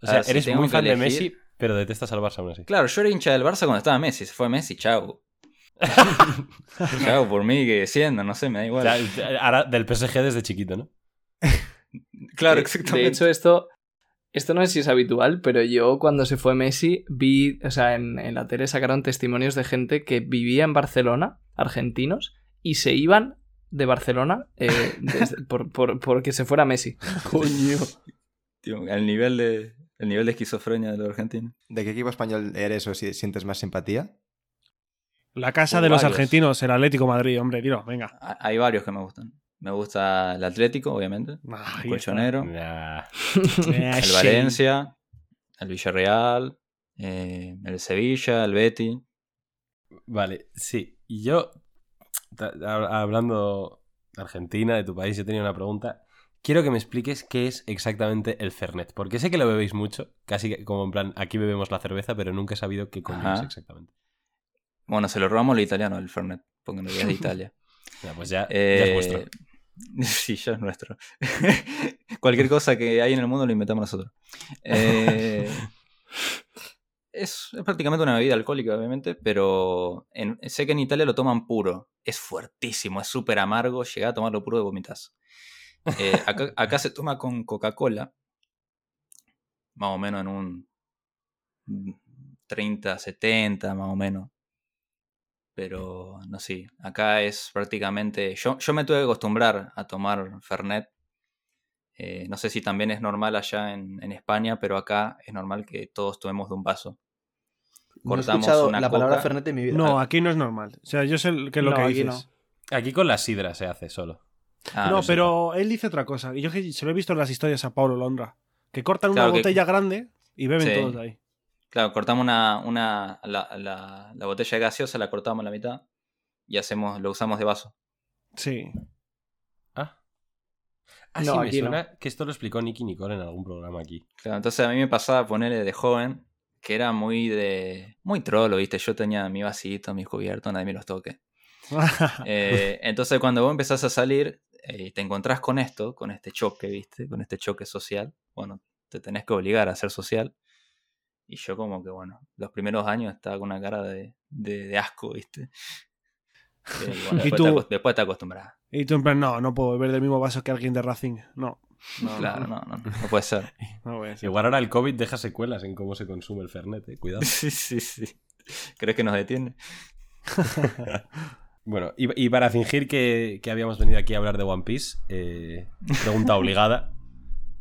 O sea, A ver, si eres muy fan de Messi, pero detestas al Barça aún así. Claro, yo era hincha del Barça cuando estaba Messi. Se fue Messi, chao. chao por mí que siendo, no sé, me da O igual. sea, ahora del PSG desde chiquito, ¿no? claro, De- exactamente. De hecho, esto, esto no sé si es habitual, pero yo cuando se fue Messi vi, o sea, en, en la tele sacaron testimonios de gente que vivía en Barcelona, argentinos, y se iban de Barcelona eh, desde- por, por, porque se fuera Messi. Coño. Tío, el nivel de, el nivel de esquizofrenia de los argentinos. ¿De qué equipo español eres o si sientes más simpatía? La casa de los argentinos, el Atlético Madrid, hombre, dilo, venga. Ha- Hay varios que me gustan. Me gusta el Atlético, obviamente. Ahí El Colchonero. Nah. está. El Valencia. El Villarreal. eh, el Sevilla, el Betty. Vale, sí. Y yo, hablando de Argentina, de tu país, yo tenía una pregunta. Quiero que me expliques qué es exactamente el Fernet. Porque sé que lo bebéis mucho, casi como en plan, aquí bebemos la cerveza, pero nunca he sabido qué coño es exactamente. Bueno, se lo robamos al italiano, el Fernet. Porque no es de Italia. Ya, pues ya, ya Eh, es vuestro. Sí, ya es nuestro. Cualquier cosa que hay en el mundo lo inventamos nosotros. Eh, es, es prácticamente una bebida alcohólica, obviamente, pero en- sé que en Italia lo toman puro. Es fuertísimo, es súper amargo. Llega a tomarlo puro de vomitas. Eh, acá, acá se toma con Coca-Cola, más o menos en un 30, 70, más o menos. Pero no sé, acá es prácticamente. Yo, yo me tuve que acostumbrar a tomar Fernet. Eh, no sé si también es normal allá en, en España, pero acá es normal que todos tomemos de un vaso. No he Cortamos escuchado una la palabra coca. Fernet en mi vida. No, aquí no es normal. O sea, yo sé el- que es lo No, que aquí dices. Aquí con la sidra se hace solo. Ah, no, sé. pero él dice otra cosa. Y yo que se lo he visto en las historias a Pablo Londra. Que cortan Claro una que- botella grande y beben Sí. todos de ahí. Claro, cortamos una, una la, la- la botella de gaseosa, la cortamos a la mitad y hacemos, lo usamos de vaso. Sí. Ah. Ah, No, sí, me no. suena que esto lo explicó Nicky Nicole en algún programa aquí. Claro, entonces a mí me pasaba ponerle de joven que era muy de. Muy trolo, ¿viste? Yo tenía mi vasito, mis cubiertos, nadie me los toque. Eh, entonces, cuando vos empezás a salir y te encontrás con esto, con este choque, ¿viste? Con este choque social, bueno, te tenés que obligar a ser social. Y yo, como que, bueno, los primeros años estaba con una cara de, de, de asco, ¿viste? Que, bueno, ¿Y después, tú? te, después te acostumbras. y tú en plan, no, no puedo beber del mismo vaso que alguien de Racing. No, no, Claro, no, no, no puede ser. no a ser. Igual ahora el COVID deja secuelas en cómo se consume el Fernet, eh, cuidado. Sí, sí, sí. ¿Crees que nos detiene? Bueno, y, y para fingir que, que habíamos venido aquí a hablar de One Piece, eh, pregunta obligada,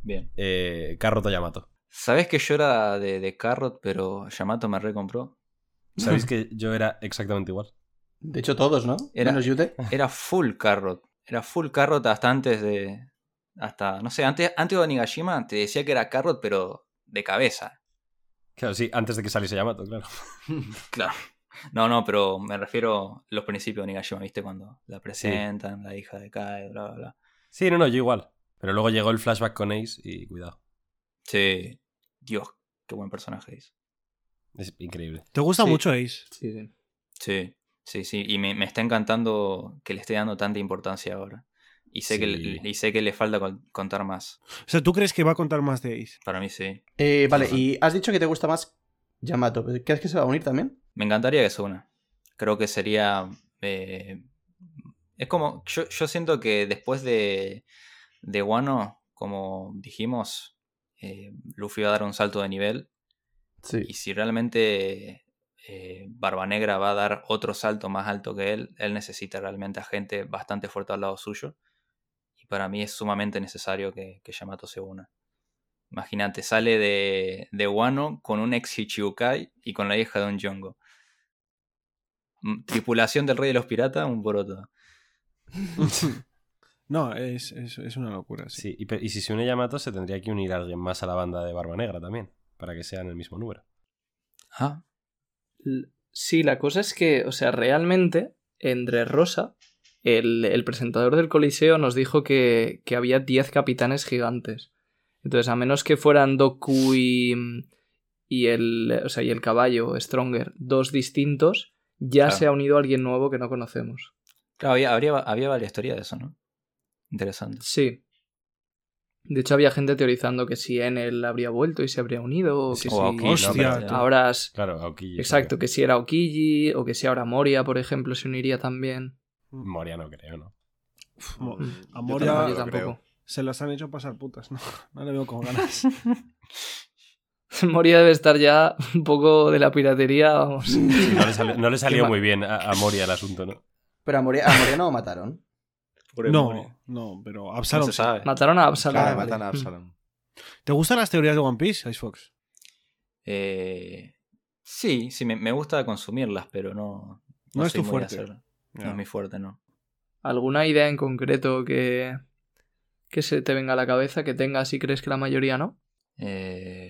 Bien. eh, Carrot o Yamato. ¿Sabes que yo era de, de Carrot, pero Yamato me recompró? ¿Sabéis que yo era exactamente igual? De hecho, todos, ¿no? Era- Menos Yute. Era full Carrot. Era full Carrot hasta antes de. Hasta. No sé, antes, antes de Onigashima te decía que era Carrot, pero de cabeza. Claro, sí, antes de que saliese Yamato, claro. Claro. No, no, pero me refiero a los principios de Onigashima, ¿viste? Cuando la presentan, la hija de Kai, bla, bla, bla. Sí, no, no, yo igual. Pero luego llegó el flashback con Ace y cuidado. Sí. Dios, qué buen personaje es. Es increíble. ¿Te gusta Sí. mucho Ace? Sí, sí. Sí, sí, sí. Y me, me está encantando que le esté dando tanta importancia ahora. Y sé, que, le- y sé que le falta con- contar más. O sea, ¿tú crees que va a contar más de Ace? Para mí sí. Eh, vale, y has dicho que te gusta más Yamato. ¿Crees que se va a unir también? Me encantaría que se una. Creo que sería. eh, es como. Yo, yo siento que después de. De Wano, como dijimos, eh, Luffy va a dar un salto de nivel. Sí. Y si realmente eh, Barba Negra va a dar otro salto más alto que él, él necesita realmente a gente bastante fuerte al lado suyo. Y para mí es sumamente necesario que, que Yamato se una. Imagínate, sale de, de Wano con un ex Ichibukai y con la hija de un Yongo. Mm, Tripulación del Rey de los Piratas, un poroto. No, es, es, es una locura, sí. Sí, y, si se une Yamato, se tendría que unir alguien más a la banda de Barba Negra también, para que sean el mismo número. Ah, L- Sí, la cosa es que, o sea, realmente, entre Rosa, el, el presentador del Coliseo nos dijo que, que había 10 capitanes gigantes. Entonces, a menos que fueran Doku y, y el, o sea, y el caballo, Stronger, dos distintos, ya Claro. se ha unido alguien nuevo que no conocemos. claro, había, habría- había varias historias de eso, ¿no? Interesante. Sí. De hecho, había gente teorizando que si Enel habría vuelto y se habría unido, o que O Aokiji, si ¿no? Hostia, tú. ahora... es- Claro, Aokiji. Exacto, que si era Okiji, o que si ahora Moria, por ejemplo, se uniría también. Moria no creo, ¿no? Mo- Mm. A Moria No, tampoco yo se las han hecho pasar putas, ¿no? No le veo con ganas. Moria debe estar ya un poco de la piratería, vamos. No le salió, no le salió muy bien a, a Moria el asunto, ¿no? Pero a Moria, a Moria no lo mataron. Pobre Mori. No, no, pero No Absalom. se sabe. Mataron a Absalom. Claro, vale. matan a Mm. Absalom. ¿Te gustan las teorías de One Piece, Icefox? Eh, sí, sí, me, me gusta consumirlas, pero no. No es tu fuerte. No es mi fuerte, no. ¿Alguna idea en concreto que, que se te venga a la cabeza que tengas y crees que la mayoría no? Eh,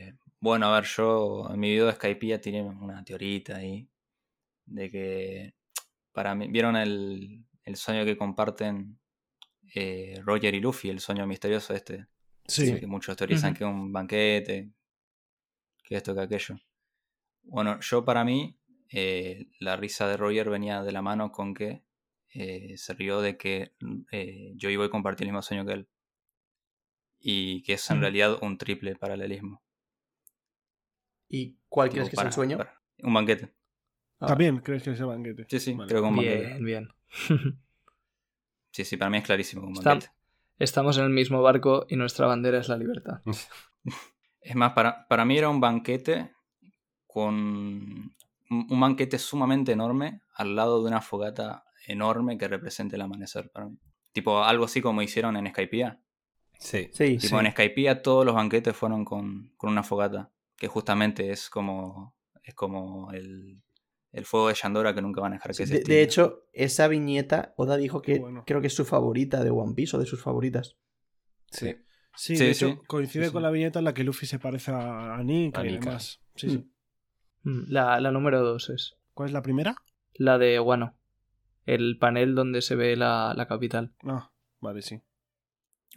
bueno, a ver, yo en mi video de Skypiea tiré una teorita ahí. De que. Para mí. ¿Vieron el, el sueño que comparten eh, Roger y Luffy? El sueño misterioso este. Sí. Que muchos teorizan Ujú. que es un banquete. Que esto, que aquello. Bueno, yo para mí. eh, la risa de Roger venía de la mano con que eh, se rió de que eh, yo iba a compartir el mismo sueño que él. Y que es en Mm. realidad un triple paralelismo. ¿Y cuál crees que para- es el sueño? para- un banquete. Ah, ¿También crees que es el banquete? Sí, sí, Vale. creo que un banquete. Bien, bien. Sí, sí, para mí es clarísimo un Está- banquete. Estamos en el mismo barco y nuestra bandera es la libertad. Es más, para, para mí era un banquete con un, banquete sumamente enorme al lado de una fogata enorme que represente el amanecer para mí. Tipo algo así como hicieron en Skypiea. Sí. Sí, Tipo en Skypiea todos los banquetes fueron con, con una fogata, que justamente es como es como el, el fuego de Yandora que nunca van a dejar que se De, extinga. de hecho, esa viñeta, Oda dijo que bueno. creo que es su favorita de One Piece o de sus favoritas. Sí. Sí, Sí, de hecho, sí. coincide Sí, sí. con la viñeta en la que Luffy se parece a, a Nick A y demás. Sí, Mm. sí. Mm, La, la número dos es ¿Cuál es la primera? la de Wano. El panel donde se ve la, la capital. Ah, vale, sí.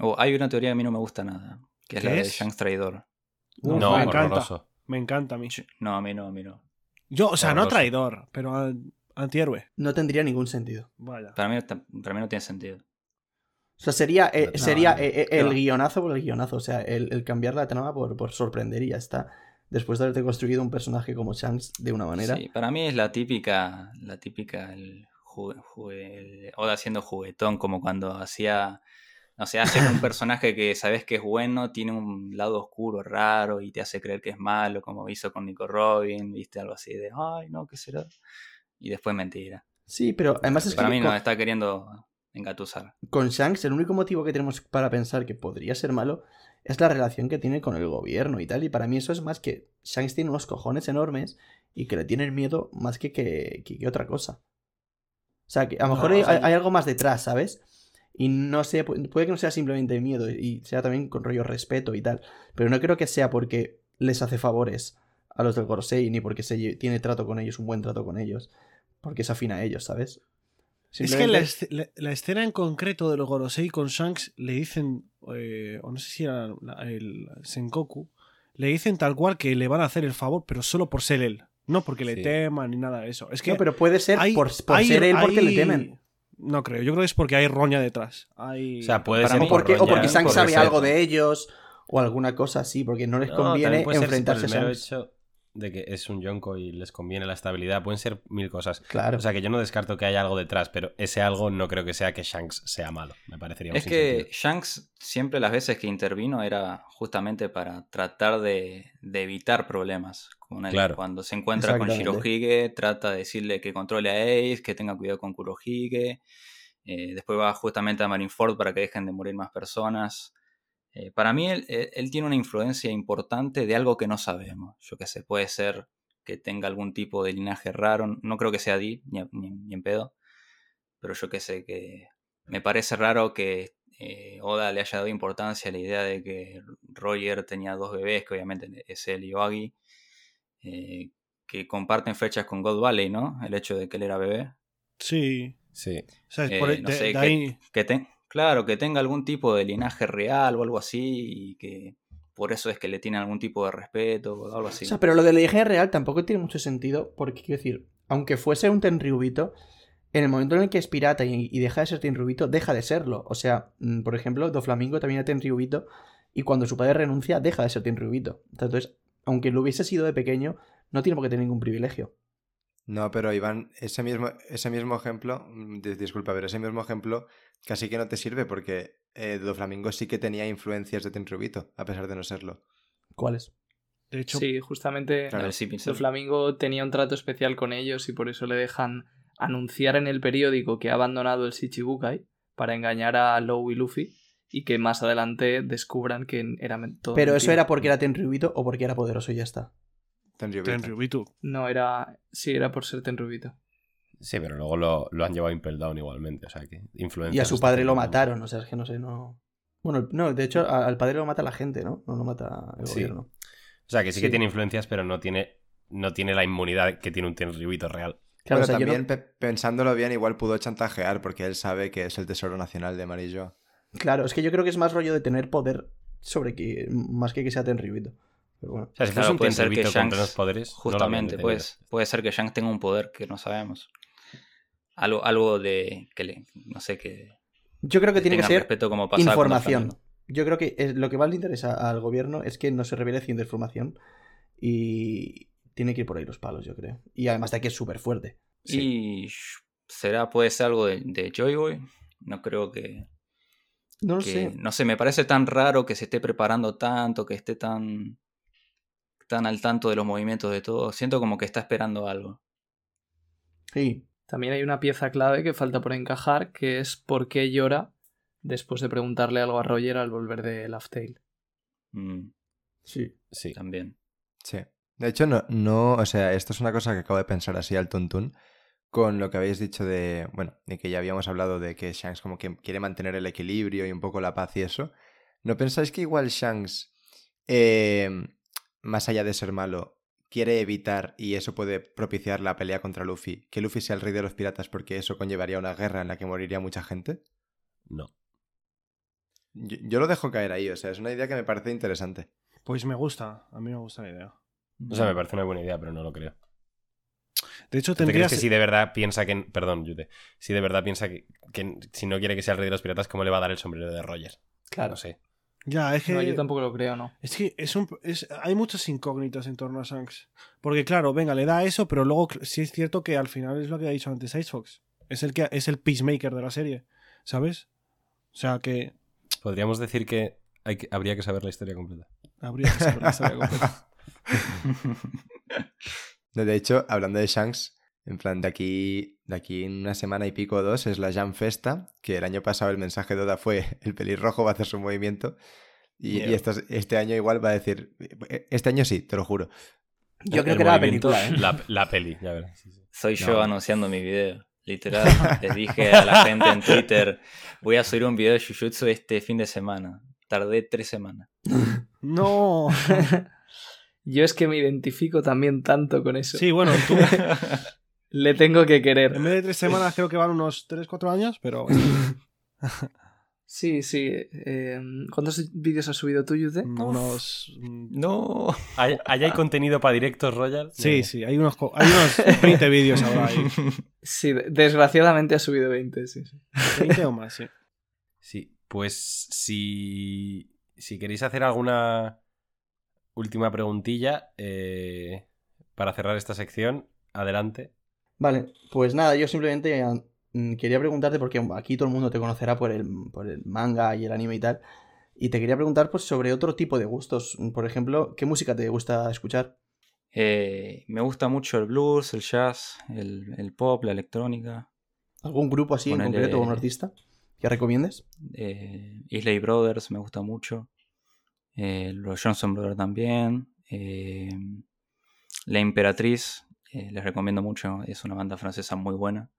Oh, hay una teoría que a mí no me gusta nada, que es ¿Qué la de? Shanks Traidor. Uf, no, me encanta. horroroso. Me encanta a mí. No, a mí no, a mí no. Yo, o sea, no traidor, pero an- antihéroe. No tendría ningún sentido. Vaya. Para mí, para mí no tiene sentido. O sea, sería, eh, No, sería no, eh, eh, el va. guionazo por el guionazo. O sea, el, el cambiar la trama por, por sorprender y ya está. Después de haberte construido un personaje como Shanks de una manera. Sí, para mí es la típica, la típica, el, jugue- jugue- el Oda haciendo juguetón, como cuando hacía, no sé, hace un personaje que sabes que es bueno, tiene un lado oscuro, raro, y te hace creer que es malo, como hizo con Nico Robin, viste, algo así de, ay, no, ¿qué será? Y después mentira. Sí, pero además es Para que mí con, no, está queriendo engatusar. con Shanks el único motivo que tenemos para pensar que podría ser malo es la relación que tiene con el gobierno y tal. Y para mí eso es más que Shanks tiene unos cojones enormes y que le tienen miedo más que, que, que- que otra cosa. O sea, que a lo No, mejor o sea, hay algo más detrás, ¿sabes? Y no sé, pu- puede que no sea simplemente miedo y sea también con rollo respeto y tal. Pero no creo que sea porque les hace favores a los del Gorosei ni porque se tiene trato con ellos, un buen trato con ellos. Porque se afina a ellos, ¿sabes? Es que la, la- la escena en concreto de los Gorosei con Shanks le dicen, eh, o no sé si era la- el Senkoku, le dicen tal cual que le van a hacer el favor, pero solo por ser él. No porque le Sí. teman ni nada de eso. Es que No, pero puede ser hay- por, por hay- ser él porque le temen. No creo, yo creo que es porque hay roña detrás. Hay... O sea, puede ser O porque, o roña, porque ¿eh? Shanks Porque sabe algo de ellos o alguna cosa así, porque no les No, conviene enfrentarse a de que es un yonko y les conviene la estabilidad. Pueden ser mil cosas. Claro. O sea, que yo no descarto que haya algo detrás, pero ese algo no creo que sea que Shanks sea malo. Me parecería un Es que. Shanks siempre las veces que intervino era justamente para tratar de, de evitar problemas. Con él. Claro. Cuando se encuentra con. Shirohige, trata de decirle que controle a Ace, que tenga cuidado con Kurohige. Eh, después va justamente a Marineford para que dejen de morir más personas. Eh, para mí, él, él- él tiene una influencia importante de algo que no sabemos. Yo qué sé, puede ser que tenga algún tipo de linaje raro. No creo que sea Deep, ni, ni- ni en pedo. Pero yo qué sé, que me parece raro que eh, Oda le haya dado importancia a la idea de que Roger tenía dos bebés, que obviamente es él y Oagi, eh, que comparten fechas con God Valley, ¿no? El hecho de que él era bebé. Sí. Sí. O sea, Eh, por- no de- sé, de que- ahí- Que ten- claro, que tenga algún tipo de linaje real o algo así, y que por eso es que le tiene algún tipo de respeto o algo así. O sea, pero lo de la hija real tampoco tiene mucho sentido, porque quiero decir, aunque fuese un Tenryubito, en el momento en el que es pirata y, y deja de ser Tenryubito, deja de serlo. O sea, mm, por ejemplo, Doflamingo también era Tenryubito, y cuando su padre renuncia, deja de ser Tenryubito. Entonces, aunque lo hubiese sido de pequeño, no tiene por qué tener ningún privilegio. No, pero Iván, ese mismo, ese mismo ejemplo, mm, dis- disculpa, pero ese mismo ejemplo casi que no te sirve porque eh, Doflamingo sí que tenía influencias de Tenryubito, a pesar de no serlo. ¿Cuál es? de hecho, Sí, justamente Claro. El sí, el Flamingo tenía un trato especial con ellos y por eso le dejan anunciar en el periódico que ha abandonado el Shichibukai para engañar a Low y Luffy y que más adelante descubran que era todo Pero eso era porque era Tenryubito o porque era poderoso y ya está. Tenryubito. Tenryubitu. No, era... Sí, era por ser Tenrubito. Sí, pero luego lo, lo han llevado a Impel Down igualmente. O sea, que influencia. Y a su padre lo mataron, o sea, es que no sé, no... Bueno, no, de hecho, al padre lo mata la gente, ¿no? No lo mata el Sí. gobierno. O sea, que sí, que tiene influencias, pero no tiene, no tiene la inmunidad que tiene un Tenryubito real. Claro, Pero o sea, yo no- también, pe- pensándolo bien, igual pudo chantajear porque él sabe que es el tesoro nacional de Marillo. Claro, es que yo creo que es más rollo de tener poder sobre que más que que sea Tenryubito. Pero bueno. O sea, si Claro, fuese un puede ser que Shanks, plenos poderes. no lo habrían Justamente, pues, puede ser que Shanks tenga un poder que no sabemos. Algo, algo de que le, no sé, que Yo creo que tiene que ser respeto como información. Yo creo que es- lo que más le interesa al gobierno es que no se revele haciendo información y tiene que ir por ahí los palos, yo creo. Y además de que es súper fuerte. Y sh- será, puede ser algo de, de Joy Boy. No creo que, No lo que- sé. no sé, me parece tan raro que se esté preparando tanto, que esté tan, tan al tanto de los movimientos de todo. Siento como que está esperando algo. Sí. También hay una pieza clave que falta por encajar, que es por qué llora después de preguntarle algo a Roger al volver de Laugh Tale. Mm, Sí. Sí. también. Sí. De hecho, no, no, o sea, esto es una cosa que acabo de pensar así al tontún con lo que habéis dicho de, bueno, de que ya habíamos hablado de que Shanks como que quiere mantener el equilibrio y un poco la paz y eso. ¿No pensáis que igual Shanks, eh, más allá de ser malo, quiere evitar, y eso puede propiciar la pelea contra Luffy, que Luffy sea el rey de los piratas porque eso conllevaría una guerra en la que moriría mucha gente? No. Yo, yo lo dejo caer ahí, o sea, es una idea que me parece interesante. Pues me gusta, a mí me gusta la idea. O sea, me parece una buena idea, pero no lo creo. De hecho, ¿Tú te crees tendrías. que si de verdad piensa que... Perdón, Yute. Si de verdad piensa que, que si no quiere que sea el rey de los piratas, ¿cómo le va a dar el sombrero de Roger? Claro. No sé. Ya, es que. No, yo tampoco lo creo, ¿no? Es que es un, es- hay muchas incógnitas en torno a Shanks. Porque, claro, venga, le da eso, pero luego sí es cierto que al final es lo que ha dicho antes Icebox. Es el que es el peacemaker de la serie. ¿Sabes? O sea que Podríamos decir que, hay que habría que saber la historia completa. habría que saber la historia completa. De hecho, hablando de Shanks, en plan, de aquí, de aquí en una semana y pico o dos es la Jam Festa, que el año pasado el mensaje de Oda fue el pelirrojo va a hacer su movimiento. Y, y Yeah. estos- este año igual va a decir, este año sí, te lo juro. Yo El- creo el que era la película, ¿eh? La, la peli, ya verás. sí, sí. Soy No. yo anunciando mi video. Literal, les dije a la gente en Twitter, voy a subir un video de Jujutsu este fin de semana. Tardé tres semanas. No. Yo es que me identifico también tanto con eso. Sí, bueno, tú Le tengo que querer. en vez de tres semanas creo que van unos 3-4 años, pero Sí, sí. eh, ¿Cuántos vídeos has subido tú, Yute? unos... mm, No. ¿Hay, hay contenido para directos, Royal? Sí, sí, hay unos, hay unos 20 vídeos ahora ahí. Sí, desgraciadamente has subido 20, sí. sí. 20 o más, sí. Sí, pues si, si queréis hacer alguna última preguntilla eh, para cerrar esta sección, adelante. Vale, pues nada, yo simplemente mm, quería preguntarte, porque aquí todo el mundo te conocerá por el, por el manga y el anime y tal, y te quería preguntar pues, sobre otro tipo de gustos. Por ejemplo, ¿qué música te gusta escuchar? Eh, me gusta mucho el blues, el jazz, el, el pop, la electrónica. ¿Algún grupo así en concreto o un artista que recomiendes? Eh, Isley Brothers me gusta mucho. Eh, los Johnson Brothers también. Eh, La Imperatriz, eh, les recomiendo mucho. Es una banda francesa muy buena.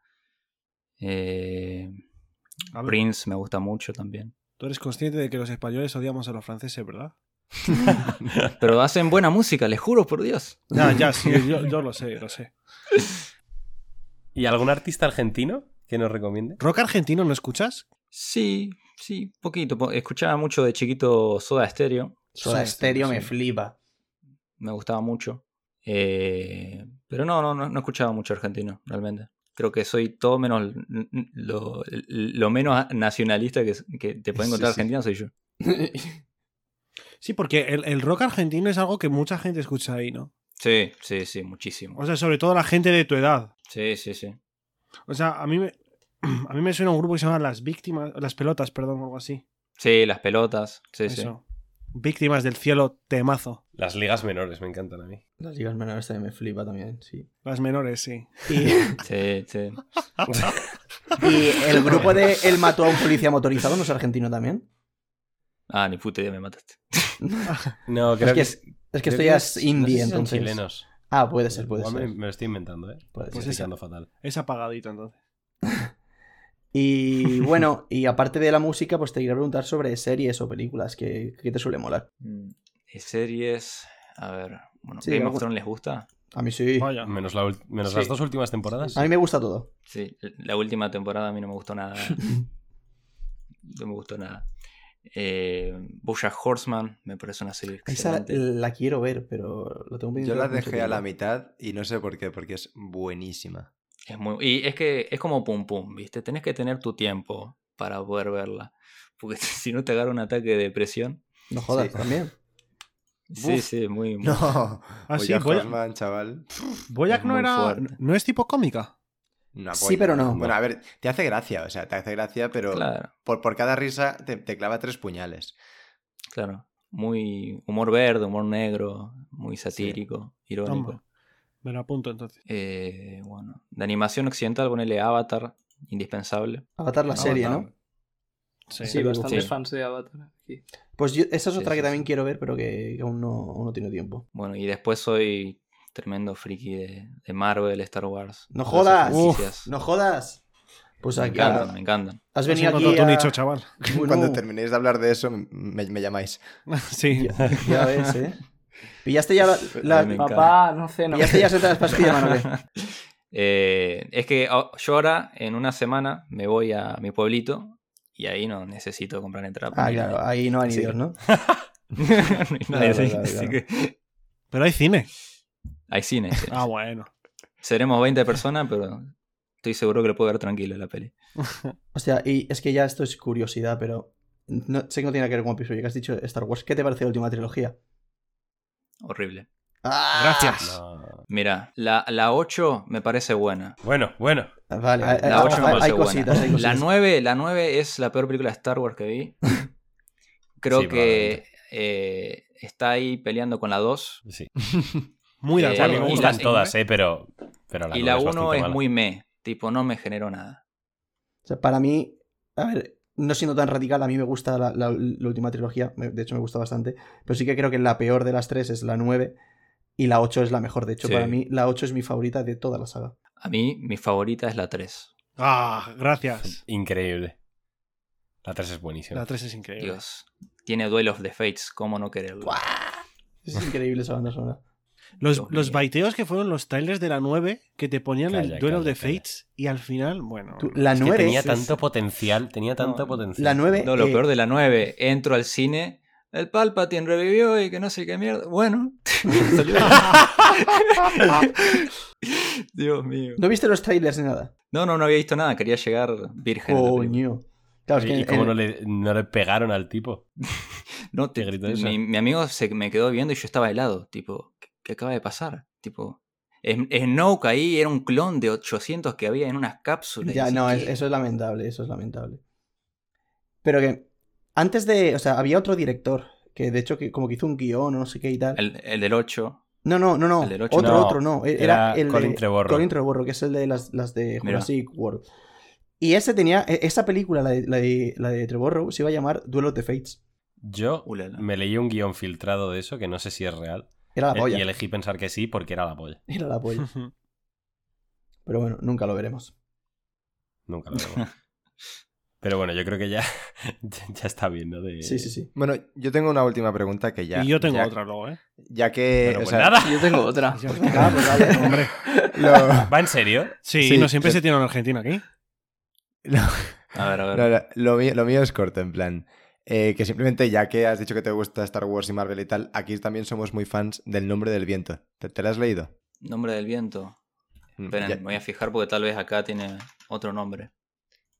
Eh, Prince me gusta mucho también. tú eres consciente de que los españoles odiamos a los franceses, ¿verdad? Pero hacen buena música, les juro por Dios. Ya, ya, sí, yo, yo lo sé, lo sé. ¿Y algún artista argentino que nos recomiende? ¿Rock argentino no escuchas? Sí, sí, poquito. Po- Escuchaba mucho de chiquito Soda Stereo. Soda Soda Stereo me sí. flipa. Me gustaba mucho. Eh, pero no, no, no, no escuchaba mucho argentino, realmente. Creo que soy todo menos lo, lo menos nacionalista que, que te puede encontrar Sí, sí. argentina soy yo. Sí, porque el, el rock argentino es algo que mucha gente escucha ahí, ¿no? Sí, sí, sí, muchísimo. O sea, sobre todo la gente de tu edad. Sí, sí, sí. O sea, a mí me, a mí me suena un grupo que se llama Las Víctimas, Las Pelotas, perdón, o algo así. Sí, las pelotas. Sí, sí. Víctimas del cielo, temazo. Las ligas menores me encantan a mí. Las ligas menores también me flipa también, sí. Las menores, sí. Y, Sí, sí. y el grupo de Él mató a un policía motorizado no es argentino también. Ah, ni puta idea, me mataste. No, creo Es que, que es, es que esto ya es- indie, no sé si son entonces. chilenos. Ah, puede ser, puede Igual ser. Me, me lo estoy inventando, ¿eh? Puede Estoy ser. fatal. Es apagadito, entonces. Y bueno, y aparte de la música, pues te quería preguntar sobre series o películas que, que te suele molar. Mm, y series. A ver. Bueno, Sí, ¿Game of Thrones les gusta? A mí sí. Vaya. Menos, la ul- menos Sí. las dos últimas temporadas. A mí me gusta todo. Sí, la última temporada a mí no me gustó nada. no me gustó nada. Eh, Bojack Horseman me parece una serie Esa la, excelente. la quiero ver, pero lo tengo pendiente Yo la dejé a la mitad y no sé por qué, porque es buenísima. Es muy, y es que es como pum pum, ¿viste? Tenés que tener tu tiempo para poder verla. Porque si no te agarra un ataque de depresión. No jodas, Sí. también. Sí, Uf. sí, muy. muy- No, Ah, sí, Bojack voy a- Horseman, chaval. Boyac Es no era. fuerte. ¿No es tipo cómica? Sí, pero no. Bueno, a ver, te hace gracia, o sea, te hace gracia, pero Claro, por, por cada risa te, te clava tres puñales. claro. Muy humor verde, humor negro, muy satírico, irónico. Toma. Me lo apunto entonces. Eh, bueno, de animación occidental, ponele Avatar, indispensable. Avatar la serie, ¿no? Sí. Sí, bastantes Sí. fans de Avatar aquí. Pues yo- esa es Sí, otra que sí, también sí. quiero ver, pero que, que aún, no, aún no tiene tiempo. Bueno, y después soy tremendo friki de, de Marvel, Star Wars. ¡No jodas! ¡No jodas! Pues me aquí encantan, me encantan. has venido aquí a... nicho, chaval. Bueno, Cuando terminéis de hablar de eso, me, me llamáis. sí. Ya ves, ¿eh? ¿Pillaste ya la... la-. Papá, no sé, no. ¿Pillaste ya las pastillas, Manole? Eh, es que oh, yo ahora, en una semana, me voy a mi pueblito y ahí no necesito comprar entrada. para Ah, claro, ahí no hay ni Sí. Dios, ¿no? No hay nadie Claro, ahí, claro, así claro. que- Pero hay cine. Hay cine. sí. Ah, bueno. Seremos 20 personas, pero estoy seguro que lo puedo ver tranquilo la peli. Hostia, y es que ya esto es curiosidad, pero. No, sé que no tiene nada que ver con ya que has dicho Star Wars, ¿qué te parece la última trilogía? Horrible. ¡Ah! Gracias. No. Mira, la, la 8 me parece buena. Bueno, bueno. Vale, hay, La hay- 8 me hay- parece hay buena. cositas, hay La cositas. 9, la 9 es la peor película de Star Wars que vi. Creo Sí, que eh, está ahí peleando con la 2. Sí. Muy de Eh, mí acuerdo. me y gustan la- todas, eh, pero, pero la y la es 1 bastante es mala. muy me. Tipo, no me generó nada. O sea, para mí, a ver, no siendo tan radical, a mí me gusta la, la- la última trilogía, de hecho me gusta bastante, pero sí que creo que la peor de las tres es la 9 y la 8 es la mejor. De hecho, Sí. para mí la 8 es mi favorita de toda la saga. A mí, mi favorita es la 3. Ah, gracias. Increíble. La 3 es buenísima. La 3 es increíble. Dios. Tiene Duel of the Fates, ¿cómo no quererlo? Es increíble esa banda sonora. Los, los baiteos que fueron los trailers de la 9 que te ponían Calla, el Duel of calla, the calla. Fates y al final, bueno. Tú- la Es que 9 tenía es- tanto potencial, tenía tanto No, potencial. La 9 No, lo eh, peor de la 9, entro al cine, el Palpatine revivió y que no sé qué mierda. Bueno. Dios mío. ¿No viste los trailers ni nada? No, no, no había visto nada, quería llegar virgen. Coño. Claro, es que ¿Y en- no le, no le pegaron al tipo? No, ¿Te te- gritó eso? mi, mi amigo se me quedó viendo y yo estaba helado. Tipo, ¿qué, acaba de pasar? Tipo, Snoke ahí era un clon de 800 que había en unas cápsulas. Ya, no, eso es lamentable, eso es lamentable. Pero que antes de, o sea, había otro director que de hecho que como que hizo un guion o no sé qué y tal. El, el del 8. No, no, no, no. el del ocho. Otro, No, otro, no. E- era Era, el Colin de Trevorrow. Colin Trevorrow, que es el de las, las de Mira. Jurassic World. Y ese tenía, e- esa película, la de, la de, la de Trevorrow, se iba a llamar Duel of the Fates. Yo me leí un guion filtrado de eso, que no sé si es real. Era la eh, polla. Y elegí pensar que sí porque era la polla. Era la polla. Pero bueno, nunca lo veremos. Nunca lo vemos. Pero bueno, yo creo que ya, ya está bien, ¿no? De... Sí, sí, sí. Bueno, yo tengo una última pregunta que ya. y yo tengo ya- otra luego, ¿eh? Ya que. Bueno, o pues sea, nada. Yo tengo otra. Ah, pues. Hombre. lo- ¿Va en serio? Sí, Sí, no siempre pero- se tiene en Argentina aquí. A ver, a ver. No, no, lo, mío, lo mío es corto, en plan. Eh, que simplemente, ya que has dicho que te gusta Star Wars y Marvel y tal, aquí también somos muy fans del nombre del viento. ¿Te, te lo has leído? Nombre del viento. Mm, Esperen, ya- me voy a fijar porque tal vez acá tiene otro nombre.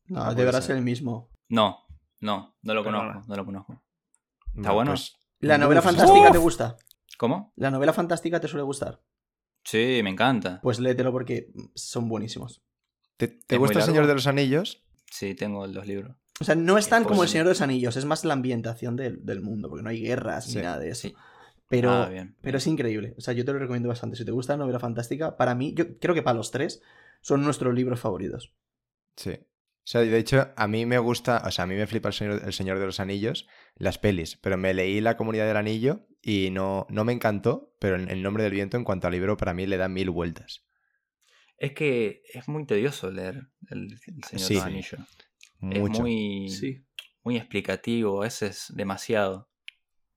No, Ah, deberá ser el mismo. No, no, no lo conozco, no lo conozco. no, bueno? pues, ¿La novela Uf, fantástica uf. te gusta? ¿Cómo? ¿La novela fantástica te suele gustar? Sí, me encanta. Pues léetelo porque son buenísimos. ¿Te, te ¿Es muy gusta El? Señor de los Anillos? Sí, tengo los libros. O sea, no es tan Pues como El. Señor de los Anillos, es más la ambientación del, del mundo, porque no hay guerras Sí, ni nada de eso. Sí. Pero, Ah, bien. pero es increíble. O sea, yo te lo recomiendo bastante. Si te gusta la novela fantástica, para mí, yo creo que para los tres son nuestros libros favoritos. Sí. O sea, de hecho, a mí me gusta, o sea, a mí me flipa el Señor, el Señor de los Anillos, las pelis, pero me leí La Comunidad del Anillo y no, no me encantó, pero el el nombre del viento en cuanto al libro para mí le da mil vueltas. Es que es muy tedioso leer El, el Señor Sí. de los Anillos. Mucho. Es muy, Sí. muy explicativo, a veces demasiado.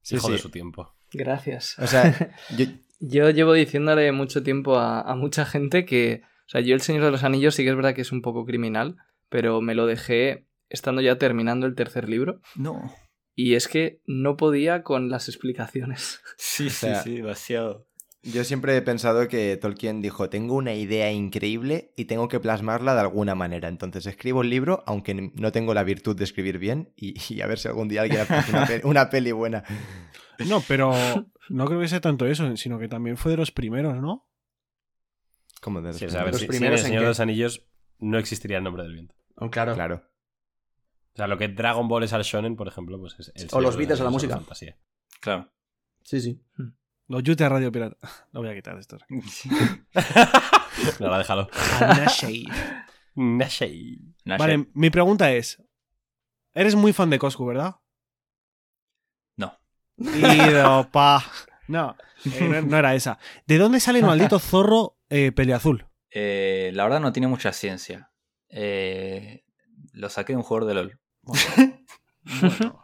Sí, Hijo sí. de su tiempo. Gracias. O sea, yo, Yo llevo diciéndole mucho tiempo a, a mucha gente que, o sea, yo el Señor de los Anillos sí que es verdad que es un poco criminal, pero me lo dejé estando ya terminando el tercer libro No. y es que no podía con las explicaciones. Sí, sea, sí, demasiado. Yo siempre he pensado que Tolkien dijo, tengo una idea increíble y tengo que plasmarla de alguna manera. Entonces escribo el libro, aunque no tengo la virtud de escribir bien, y, y a ver si algún día alguien hace una, pe- una peli buena. No, pero no creo que sea tanto eso, sino que también fue de los primeros, ¿no? Como de Sí, ¿Los si, primeros el en Señor de los Anillos no existiría el nombre del viento. Oh, claro. Claro. O sea, lo que Dragon Ball es al shonen, por ejemplo, pues es el O los de Beatles a la música. fantasía. Claro. Sí, sí. Los Yute a Radio Pirata. Lo voy a quitar esto. No, la déjalo. Nashei. Nasher. Vale, mi pregunta es: ¿Eres muy fan de Coscu, verdad? No. Ido, pa. No, eh, no, no era esa. ¿De dónde sale el maldito zorro eh, peleazul? Eh, la verdad no tiene mucha ciencia. Eh, lo saqué de un jugador de LOL. Bueno,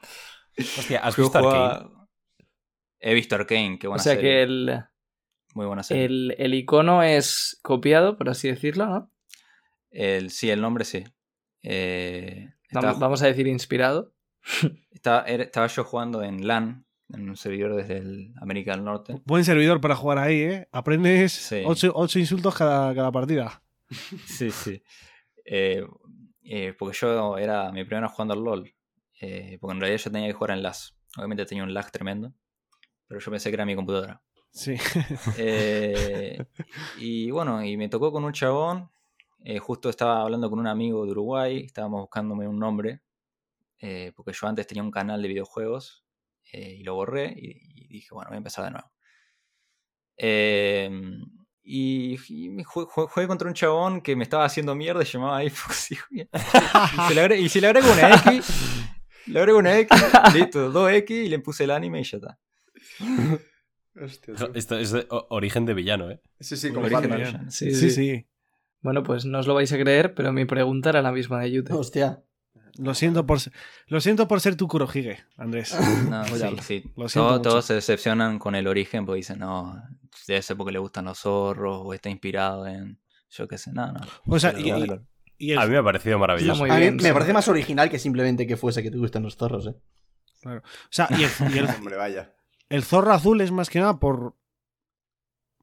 Hostia, ¿has visto Arcane? He visto Arkane, qué O buena sea serie. que el, Muy buena serie. el, el icono es copiado, por así decirlo, ¿no? El- sí, el nombre sí. Eh, Vamos, estaba, vamos a decir inspirado. estaba- yo jugando en LAN en un servidor desde el América del Norte. Buen servidor para jugar ahí, ¿eh? Aprendes Sí. ocho, ocho insultos cada, cada partida. Sí, sí. Eh, eh, porque yo era mi primera jugando al LOL. Eh, porque en realidad yo tenía que jugar en LAS. Obviamente tenía un lag tremendo. Pero yo pensé que era mi computadora. Sí. Eh, y bueno, y me tocó con un chabón. eh, justo estaba hablando con un amigo de Uruguay. Estábamos buscándome un nombre. eh, porque yo antes tenía un canal de videojuegos. eh, y lo borré. Y, y dije, bueno, voy a empezar de nuevo. Eh, y, y me jugué contra un chabón que me estaba haciendo mierda y se llamaba iFox. Y, se le y si le agrego una X, le agrego una X, listo, dos X y le puse el anime y ya está. Hostia. Esto es de origen de villano, ¿eh? Sí, sí, como Origen. Villano. Sí, Sí, sí, sí. Bueno, pues no os lo vais a creer, pero mi pregunta era la misma de Yute. Hostia. Lo siento por, ser- lo siento por ser tu Kurohige, Andrés. No, sí, sí. lo siento Todos, se decepcionan con el origen porque dicen, no, debe ser porque le gustan los zorros o está inspirado en. Yo qué sé, no, no. O sea, Pero y, el, A mí me ha parecido maravilloso. muy A mí bien. me sí. parece más original que simplemente que fuese que te gustan los zorros, ¿eh? o sea, y el, y el- Hombre, vaya. El zorro azul es más que nada por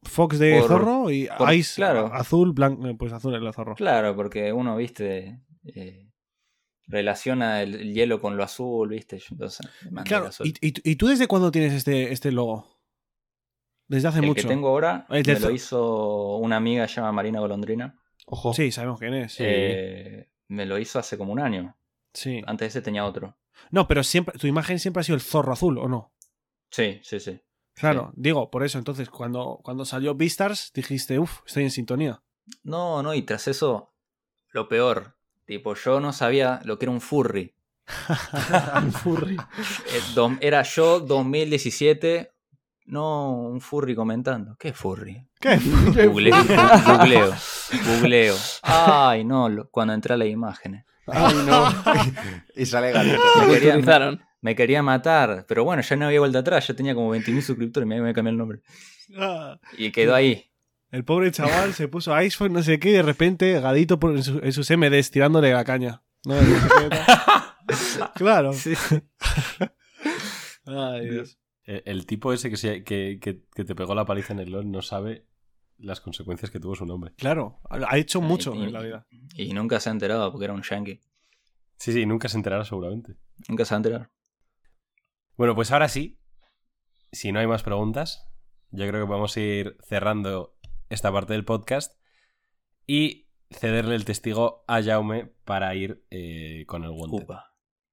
Fox de Por- zorro y por- Ice claro. azul, blanco, pues azul es el zorro. Claro, porque uno, viste, eh, relaciona el, el hielo con lo azul, viste. Entonces, Claro, el azul. ¿y, y, y tú desde cuándo tienes este, este logo? Desde hace el mucho. que tengo ahora El me lo zo- hizo una amiga llamada Marina Golondrina. Ojo. Sí, sabemos quién es. Eh, me lo hizo hace como un año. Sí. Antes de ese tenía otro. No, pero siempre, tu imagen siempre ha sido el zorro azul, ¿o no? Sí, sí, sí. Claro, digo, por eso, entonces, cuando, cuando salió Beastars, dijiste, uff, estoy en sintonía. No, no, y tras eso, lo peor. Tipo, yo no sabía lo que era un furry. Un furry. Eh, Era yo 2017, no un furry comentando. ¿Qué furry? ¿Qué? Googleo, googleo, googleo. Ay, no, lo- cuando entré a las imágenes. Ay, no. Y sale gatito. Me Lo quería, utilizaron. Me quería matar, pero bueno, ya no había vuelta atrás, ya tenía como 20.000 suscriptores, me había cambiado el nombre. Ah, Y quedó ahí. el pobre chaval se puso iPhone, no sé qué, y de repente Gadito por, en, su- en sus MDs tirándole la caña. No, claro. Sí. Ay, Dios. El, el tipo ese que, se- que, que- que te pegó la paliza en el LOL no sabe las consecuencias que tuvo su nombre. Claro, ha hecho mucho Y- en la vida. Y nunca se ha enterado porque era un yankee. Sí, sí, nunca se enterará seguramente. Nunca se va a enterar. Bueno, pues ahora sí, si no hay más preguntas, yo creo que vamos a ir cerrando esta parte del podcast y cederle el testigo a Jaume para ir eh, con el Wanted.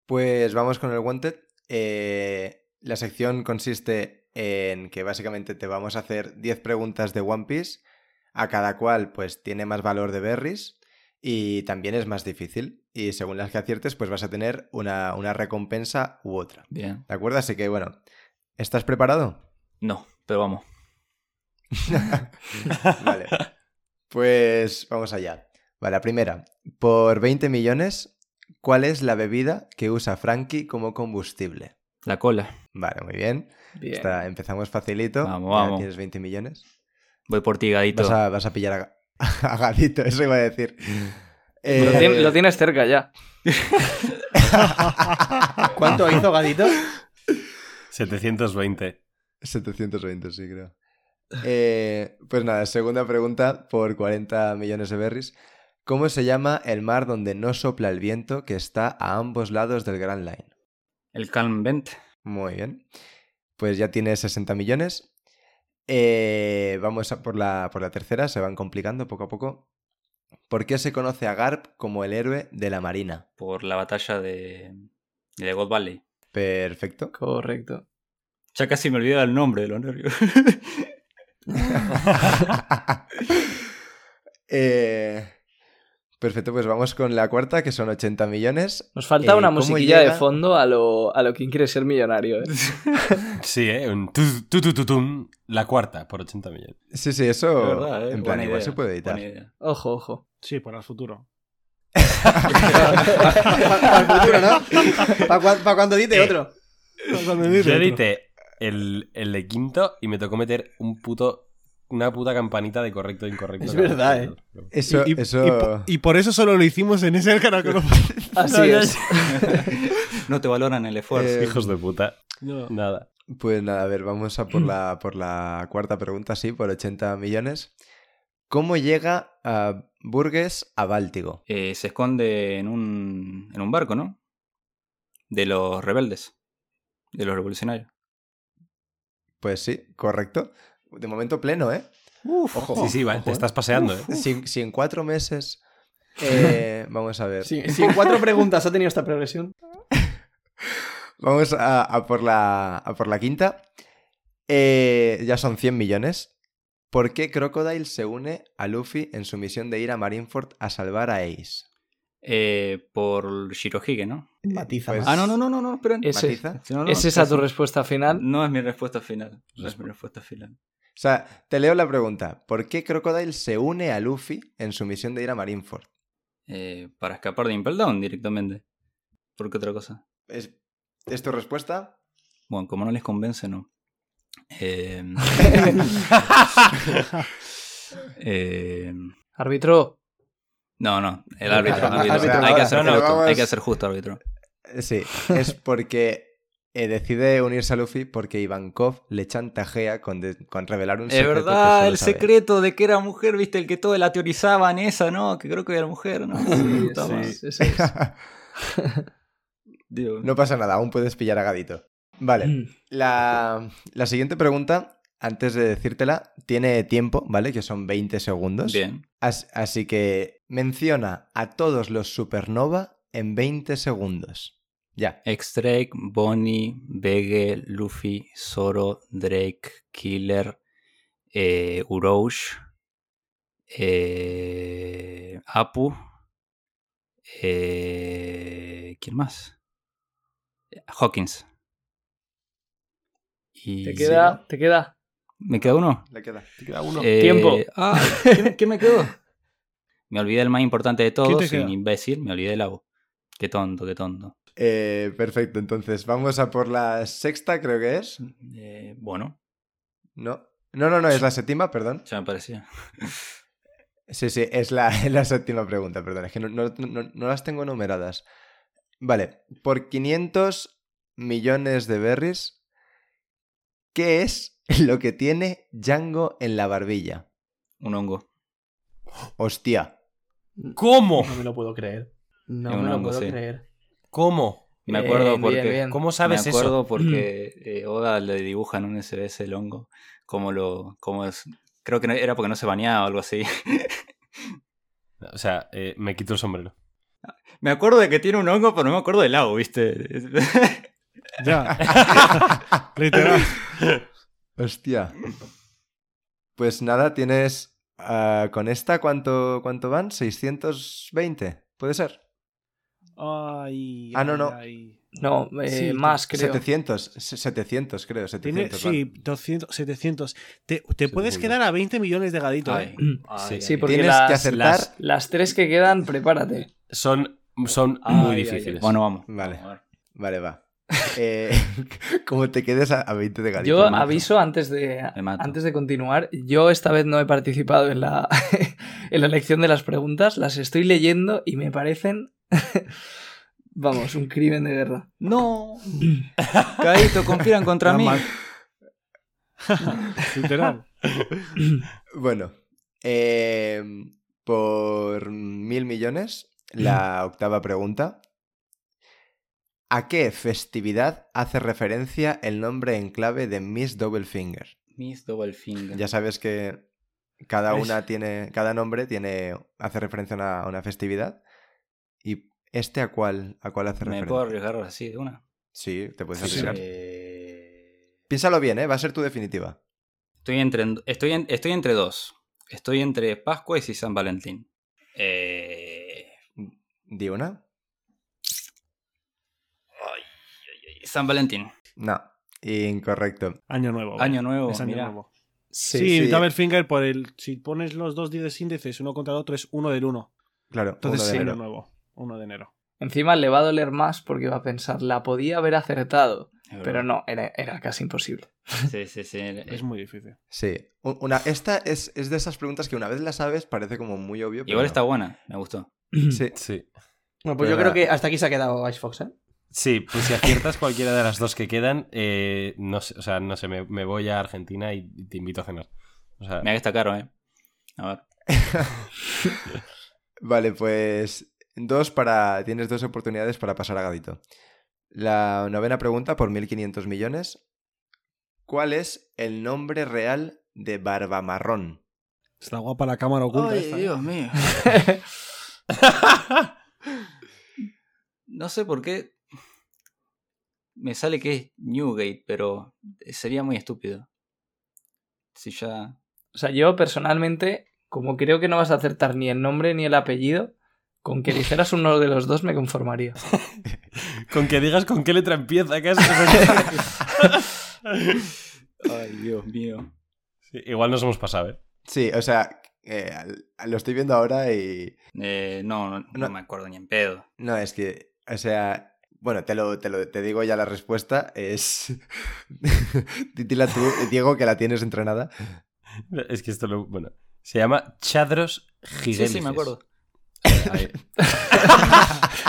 Pues vamos con el Wanted. Eh, la sección consiste en que básicamente te vamos a hacer 10 preguntas de One Piece, a cada cual pues tiene más valor de berries y también es más difícil. Y según las que aciertes pues vas a tener una, una recompensa u otra. Bien. ¿De acuerdo? Así que bueno, ¿estás preparado? No, pero vamos. Vale. Pues vamos allá. Vale, la primera. Por 20 millones, ¿cuál es la bebida que usa Frankie como combustible? La cola. Vale, muy bien. Bien. Está- empezamos facilito. Vamos, vamos. Tienes 20 millones. Voy por ti, gadito. Vas a, vas a pillar a, a Gadito, eso iba a decir. Lo, Eh, lo tienes cerca ya. ¿Cuánto hizo Gadito? 720. 720, sí, creo. Eh, pues nada, segunda pregunta por 40 millones de berries. ¿Cómo se llama el mar donde no sopla el viento que está a ambos lados del Grand Line? El Calm Vent. Muy bien. Pues ya tiene 60 millones. Eh, vamos a por la, por la tercera, se van complicando poco a poco. ¿Por qué se conoce a Garp como el héroe de la Marina? Por la batalla de, de God Valley. Perfecto. Correcto. Ya casi me olvidé el nombre de los nervios. Eh, perfecto, pues vamos con la cuarta, que son 80 millones. Nos falta Eh, una ¿cómo musiquilla llega? de fondo a lo, a lo quien quiere ser millonario. ¿eh? Sí, ¿eh? Un tu, tu, tu, tu, tum. La cuarta por 80 millones. Sí, sí, eso. Verdad, ¿eh? En plan, Buena igual idea, se puede editar. Ojo, ojo. Sí, para el futuro. Para el futuro, ¿no? Para cuando edite otro. Yo edité el, el de quinto y me tocó meter un puto, una puta campanita de correcto e incorrecto. Es verdad, ¿eh? Eso, y, y- eso... y po- y por eso solo lo hicimos en ese canal que no- Así es. No te valoran el esfuerzo. Eh, Hijos de puta. No. Nada. Pues nada, a ver, vamos a por la, por la cuarta pregunta, sí, por 80 millones. ¿Cómo llega a Burgues a Báltico? Eh, se esconde en un, en un barco, ¿no? De los rebeldes. De los revolucionarios. Pues sí, correcto. De momento pleno, ¿eh? Ojo. Sí, sí, va, te estás paseando, ¿eh? Si, si en cuatro meses... eh, vamos a ver. Si, si en cuatro preguntas ha tenido esta progresión. Vamos a, a por, la, a por la quinta. Eh, ya son 100 millones. ¿Por qué Crocodile se une a Luffy en su misión de ir a Marineford a salvar a Ace? Eh, por Shirohige, ¿no? Matiza Pues-. Ah, no, no, no, no, no, esperen. Ese- ¿Matiza? Si no, no, ¿Es esa tu respuesta final? No es mi respuesta final. No es mi respuesta final. O sea, te leo la pregunta. ¿Por qué Crocodile se une a Luffy en su misión de ir a Marineford? Eh, para escapar de Impel Down directamente. ¿Por qué otra cosa? ¿Es, ¿es tu respuesta? Bueno, como no les convence, no. Eh, eh, Árbitro. no, no, el árbitro. Árbitro, árbitro. árbitro, hay, que hacer, no, no, justo, vamos- hay que hacer justo, árbitro. Sí, es porque eh, decide unirse a Luffy porque Ivankov le chantajea con, de- con revelar un Es secreto. que verdad, el sabe. secreto de que era mujer, viste, el que todos la teorizaban esa, ¿no? Que creo que era mujer, ¿no? Sí, sí, eso es. No pasa nada, aún puedes pillar a Gadito. Vale, la, la siguiente pregunta, antes de decírtela, tiene tiempo, ¿vale? Que son 20 segundos. Bien. As- así que menciona a todos los supernova en 20 segundos. Ya. X-Drake, Bonnie, Vege, Luffy, Zoro, Drake, Killer, eh, Urouge, eh, Apu, eh, ¿quién más? Hawkins. Y Te queda, te queda. ¿Me queda uno? Le queda. Te queda uno. Eh, Tiempo. Ah, ¿qué, me- qué me quedó? Me olvidé el más importante de ¿Quién todos, un imbécil, me olvidé del agua. Qué tonto, qué tonto. Eh, perfecto, entonces vamos a por la sexta, creo que es. Eh, bueno, No. No, no, no, es la séptima, perdón. ya me parecía. Sí, sí, es la, es la séptima pregunta, perdón. Es que no, no- no- no las tengo numeradas. Vale, por 500 millones de berries, ¿qué es lo que tiene Django en la barbilla? Un hongo. Hostia. ¿Cómo? No me lo puedo creer. No me lo hongo, puedo sí. creer. ¿Cómo? Me acuerdo bien, porque. bien. ¿Cómo Me sabes acuerdo eso? porque eh, Oda le dibuja en un SBS el hongo. Como lo. Como es. Creo que no- era porque no se bañaba o algo así. O sea, eh, me quito el sombrero. me acuerdo de que tiene un hongo, pero no me acuerdo del lago, ¿viste? Ya. Literal. Hostia. Pues nada, tienes... ah, con esta, ¿cuánto, ¿cuánto van? ¿620? ¿Puede ser? Ay, Ah, no, no. ay. No, eh, Sí, más creo. 700, se- 700 creo, Tiene, 700. van. sí, 200, 700. Te, te puedes Seguro. quedar a 20 millones de gadito. Ay, ¿eh? ay, Sí, ay. porque Tienes las, que acertar... las, las tres que quedan, prepárate. Son, son Ay, muy ay, difíciles. Bueno, vamos. Vale. Vale, va. Eh, como te quedes a, a 20 de gadito. Yo mato. aviso antes de, antes de continuar. Yo esta vez no he participado en la, en la elección de las preguntas. Las estoy leyendo y me parecen. Vamos, un crimen de guerra. No. Caíto, conspiran contra mí. Literal. Bueno, eh, por mil millones, la octava pregunta. ¿A qué festividad hace referencia el nombre en clave de Miss Doublefinger? Miss Double Finger. Ya sabes que cada una tiene, cada nombre tiene, hace referencia a una, a una festividad. ¿Y este a cuál, a cuál hace ¿Me referencia? puedo arriesgar así de una? Sí, te puedes arriesgar. eh, Piénsalo bien, ¿eh? Va a ser tu definitiva. Estoy entre, estoy, en- estoy entre dos. Estoy entre Pascua y San Valentín. Eh, ¿Di una? San Valentín. No, incorrecto. Año nuevo. Año nuevo, Es año mira. nuevo. Sí. Sí, sí. Double Finger por el. Si pones los dos días índices uno contra el otro es uno del uno. Claro, Entonces uno de enero. nuevo. Uno de enero. Encima le va a doler más porque va a pensar, la podía haber acertado. Pero no, era, era casi imposible. Sí, sí, sí. Es muy difícil. Sí. Un- Una, esta es, es de esas preguntas que una vez la sabes parece como muy obvio. pero Igual no. está buena, me gustó. Sí. Sí. Bueno, pues Pero yo creo que hasta aquí se ha quedado Ice Fox, ¿eh? Sí, pues si aciertas cualquiera de las dos que quedan, eh, no sé, o sea, no sé, me, me voy a Argentina y te invito a cenar. O sea, Mira que está caro, ¿eh? A ver. Vale, pues dos para. Tienes dos oportunidades para pasar a Gadito. La novena pregunta por 1.500 millones. ¿Cuál es el nombre real de Barba Marrón? Está guapa la cámara oculta. esta, ¿eh? mío. no sé por qué me sale que es Newgate, pero sería muy estúpido. Si ya... O sea, yo personalmente, como creo que no vas a acertar ni el nombre ni el apellido, con que dijeras uno de los dos me conformaría. con que digas con qué letra empieza, casi. Ay, Dios mío. Sí, igual nos hemos pasado, ¿eh? Sí, o sea, eh, lo estoy viendo ahora y. Eh, no, no, no No. me acuerdo ni en pedo. No, es que. O sea. Bueno, te lo, te lo te digo ya la respuesta. Es. Titila tú, Diego, que la tienes entrenada. Es que esto lo. Bueno, se llama Chadros Sí, Gigantes. sí, me acuerdo.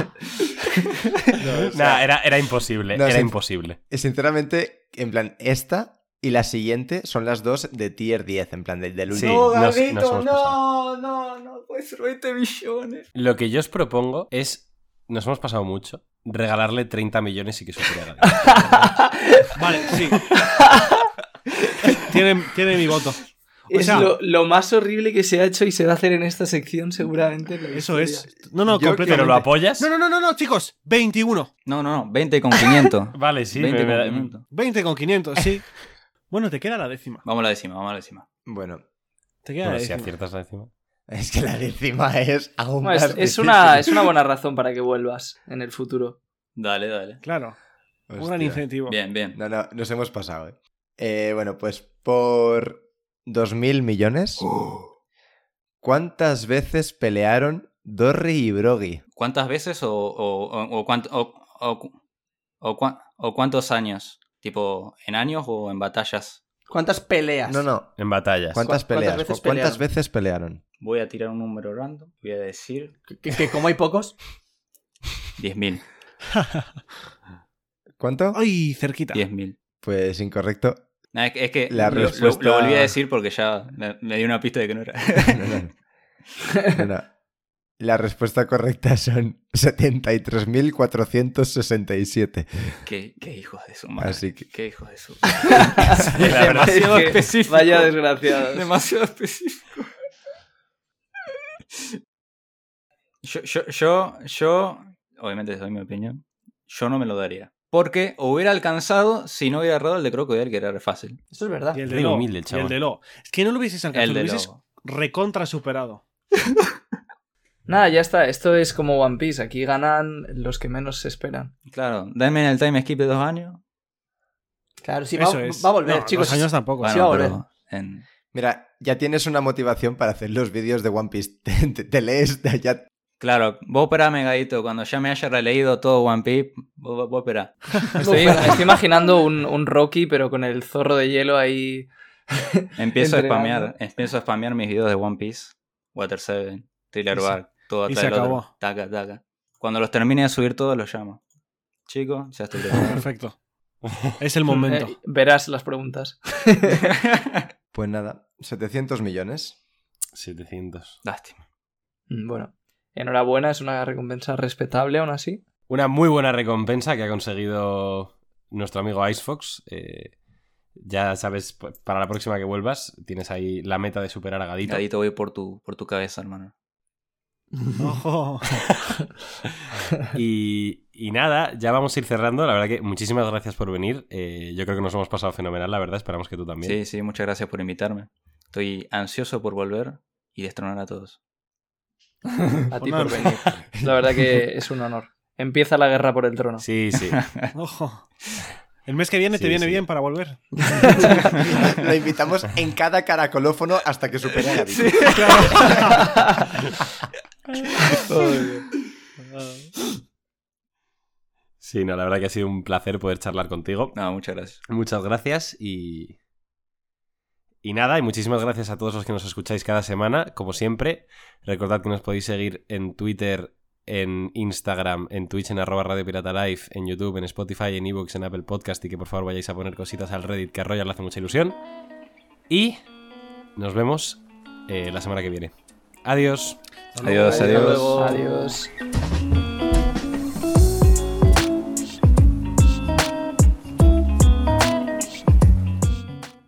Nah, era, era imposible, No, era sí. imposible. Sinceramente, en plan, esta y la siguiente son las dos de tier 10, en plan, del, del Sí, último. nos- nos hemos pasado. no, no, puede ser 20 millones. Lo que yo os propongo es. Nos hemos pasado mucho. Regalarle 30 millones y que supere a Gaby. Vale, sí. tiene, tiene mi voto. O es sea- lo, lo más horrible que se ha hecho y se va a hacer en esta sección seguramente. Eso es. No, no, completamente. ¿Pero lo apoyas? No, no, no, no, no, chicos. 21. No, no, no, 20 con 500. Vale, sí. 20 me- me- con 500. 20 con 500, sí. Bueno, te queda la décima. Vamos a la décima, vamos a la décima. Bueno, Te queda Bueno, la si décima. aciertas la décima. Es que la décima es aún más es, una, es una buena razón para que vuelvas en el futuro. Dale, dale. Claro. Un gran incentivo. Bien, bien. No, no, nos hemos pasado, ¿eh? Eh, bueno, pues por 2.000 millones, ¿cuántas veces pelearon Dorry y Brogy? ¿Cuántas veces o, o, o, o cuánto- o- o cu- o cuán- o cuántos años? ¿Tipo en años o en batallas? ¿Cuántas peleas? No, no. En batallas. ¿Cuántas ¿Cuántas peleas? veces ¿Cuántas pelearon? veces pelearon? Voy a tirar un número random. Voy a decir Que, que como hay pocos. 10.000. ¿Cuánto? Ay, cerquita. 10.000. Pues incorrecto. Nah, es que, es que La lo, lo- respuesta- lo volví a decir porque ya me, me dio una pista de que no era. No, no. No, no. La respuesta correcta son 73.467. qué, qué hijos de su madre. Así que- Qué hijos de su. Demasiado Es que específico. Vaya desgraciados. Demasiado específico. Yo, yo, yo, yo, obviamente doy mi opinión, yo no me lo daría. Porque hubiera alcanzado si no hubiera errado el de Crocodile, que era re fácil. Eso es verdad. Y el de Lo. humilde el y el de Lo. Es que no lo hubieses alcanzado, El lo hubieses recontra superado. Nada, ya está. Esto es como One Piece. Aquí ganan los que menos se esperan. Claro, dame el time skip de dos años. Claro, sí, va, va a volver, No, chicos. Dos años tampoco. Sí, Bueno, va a pero en- Mira, ya tienes una motivación para hacer los vídeos de One Piece. Te, te- te lees, ya Claro, vos esperame, Gadito, cuando ya me haya releído todo One Piece, vos, vos- esperá. Estoy, imaginando un, un Rocky, pero con el zorro de hielo ahí. Empiezo a spamear, empiezo a spamear mis videos de One Piece, Water 7, Thriller Y se- Bark, todo y atrás se del otro. acabó. Taca, taca. Cuando los termine de subir todos los llamo. Chicos, ya estoy. Perfecto. Es el momento. Eh, verás las preguntas. Pues nada, 700 millones. 700. Lástima. Mm, Bueno, enhorabuena, es una recompensa respetable aún así. Una muy buena recompensa que ha conseguido nuestro amigo Icefox. Eh, ya sabes, para la próxima que vuelvas, tienes ahí la meta de superar a Gadito. Gadito, voy por tu, por tu cabeza, hermano. Ojo. Y, y nada, ya vamos a ir cerrando. La verdad que muchísimas gracias por venir. Eh, yo creo que nos hemos pasado fenomenal, la verdad. Esperamos que tú también. Sí, sí, muchas gracias por invitarme. Estoy ansioso por volver y destronar a todos. A ti por venir. La verdad que es un honor. Empieza la guerra por el trono. Sí, sí. Ojo. El mes que viene Sí, te viene sí. bien para volver. Lo invitamos en cada caracolófono hasta que supere a Gadito. Sí, no, la verdad que ha sido un placer poder charlar contigo. No, muchas gracias. Muchas gracias y. Y nada, y muchísimas gracias a todos los que nos escucháis cada semana. Como siempre, recordad que nos podéis seguir en Twitter en Instagram, en Twitch, en arroba Radio Pirata Live, en YouTube, en Spotify, en Evox, en Apple Podcast y que por favor vayáis a poner cositas al Reddit que a Royal le hace mucha ilusión. Y nos vemos eh, la semana que viene. Adiós. Adiós, adiós. luego. Adiós.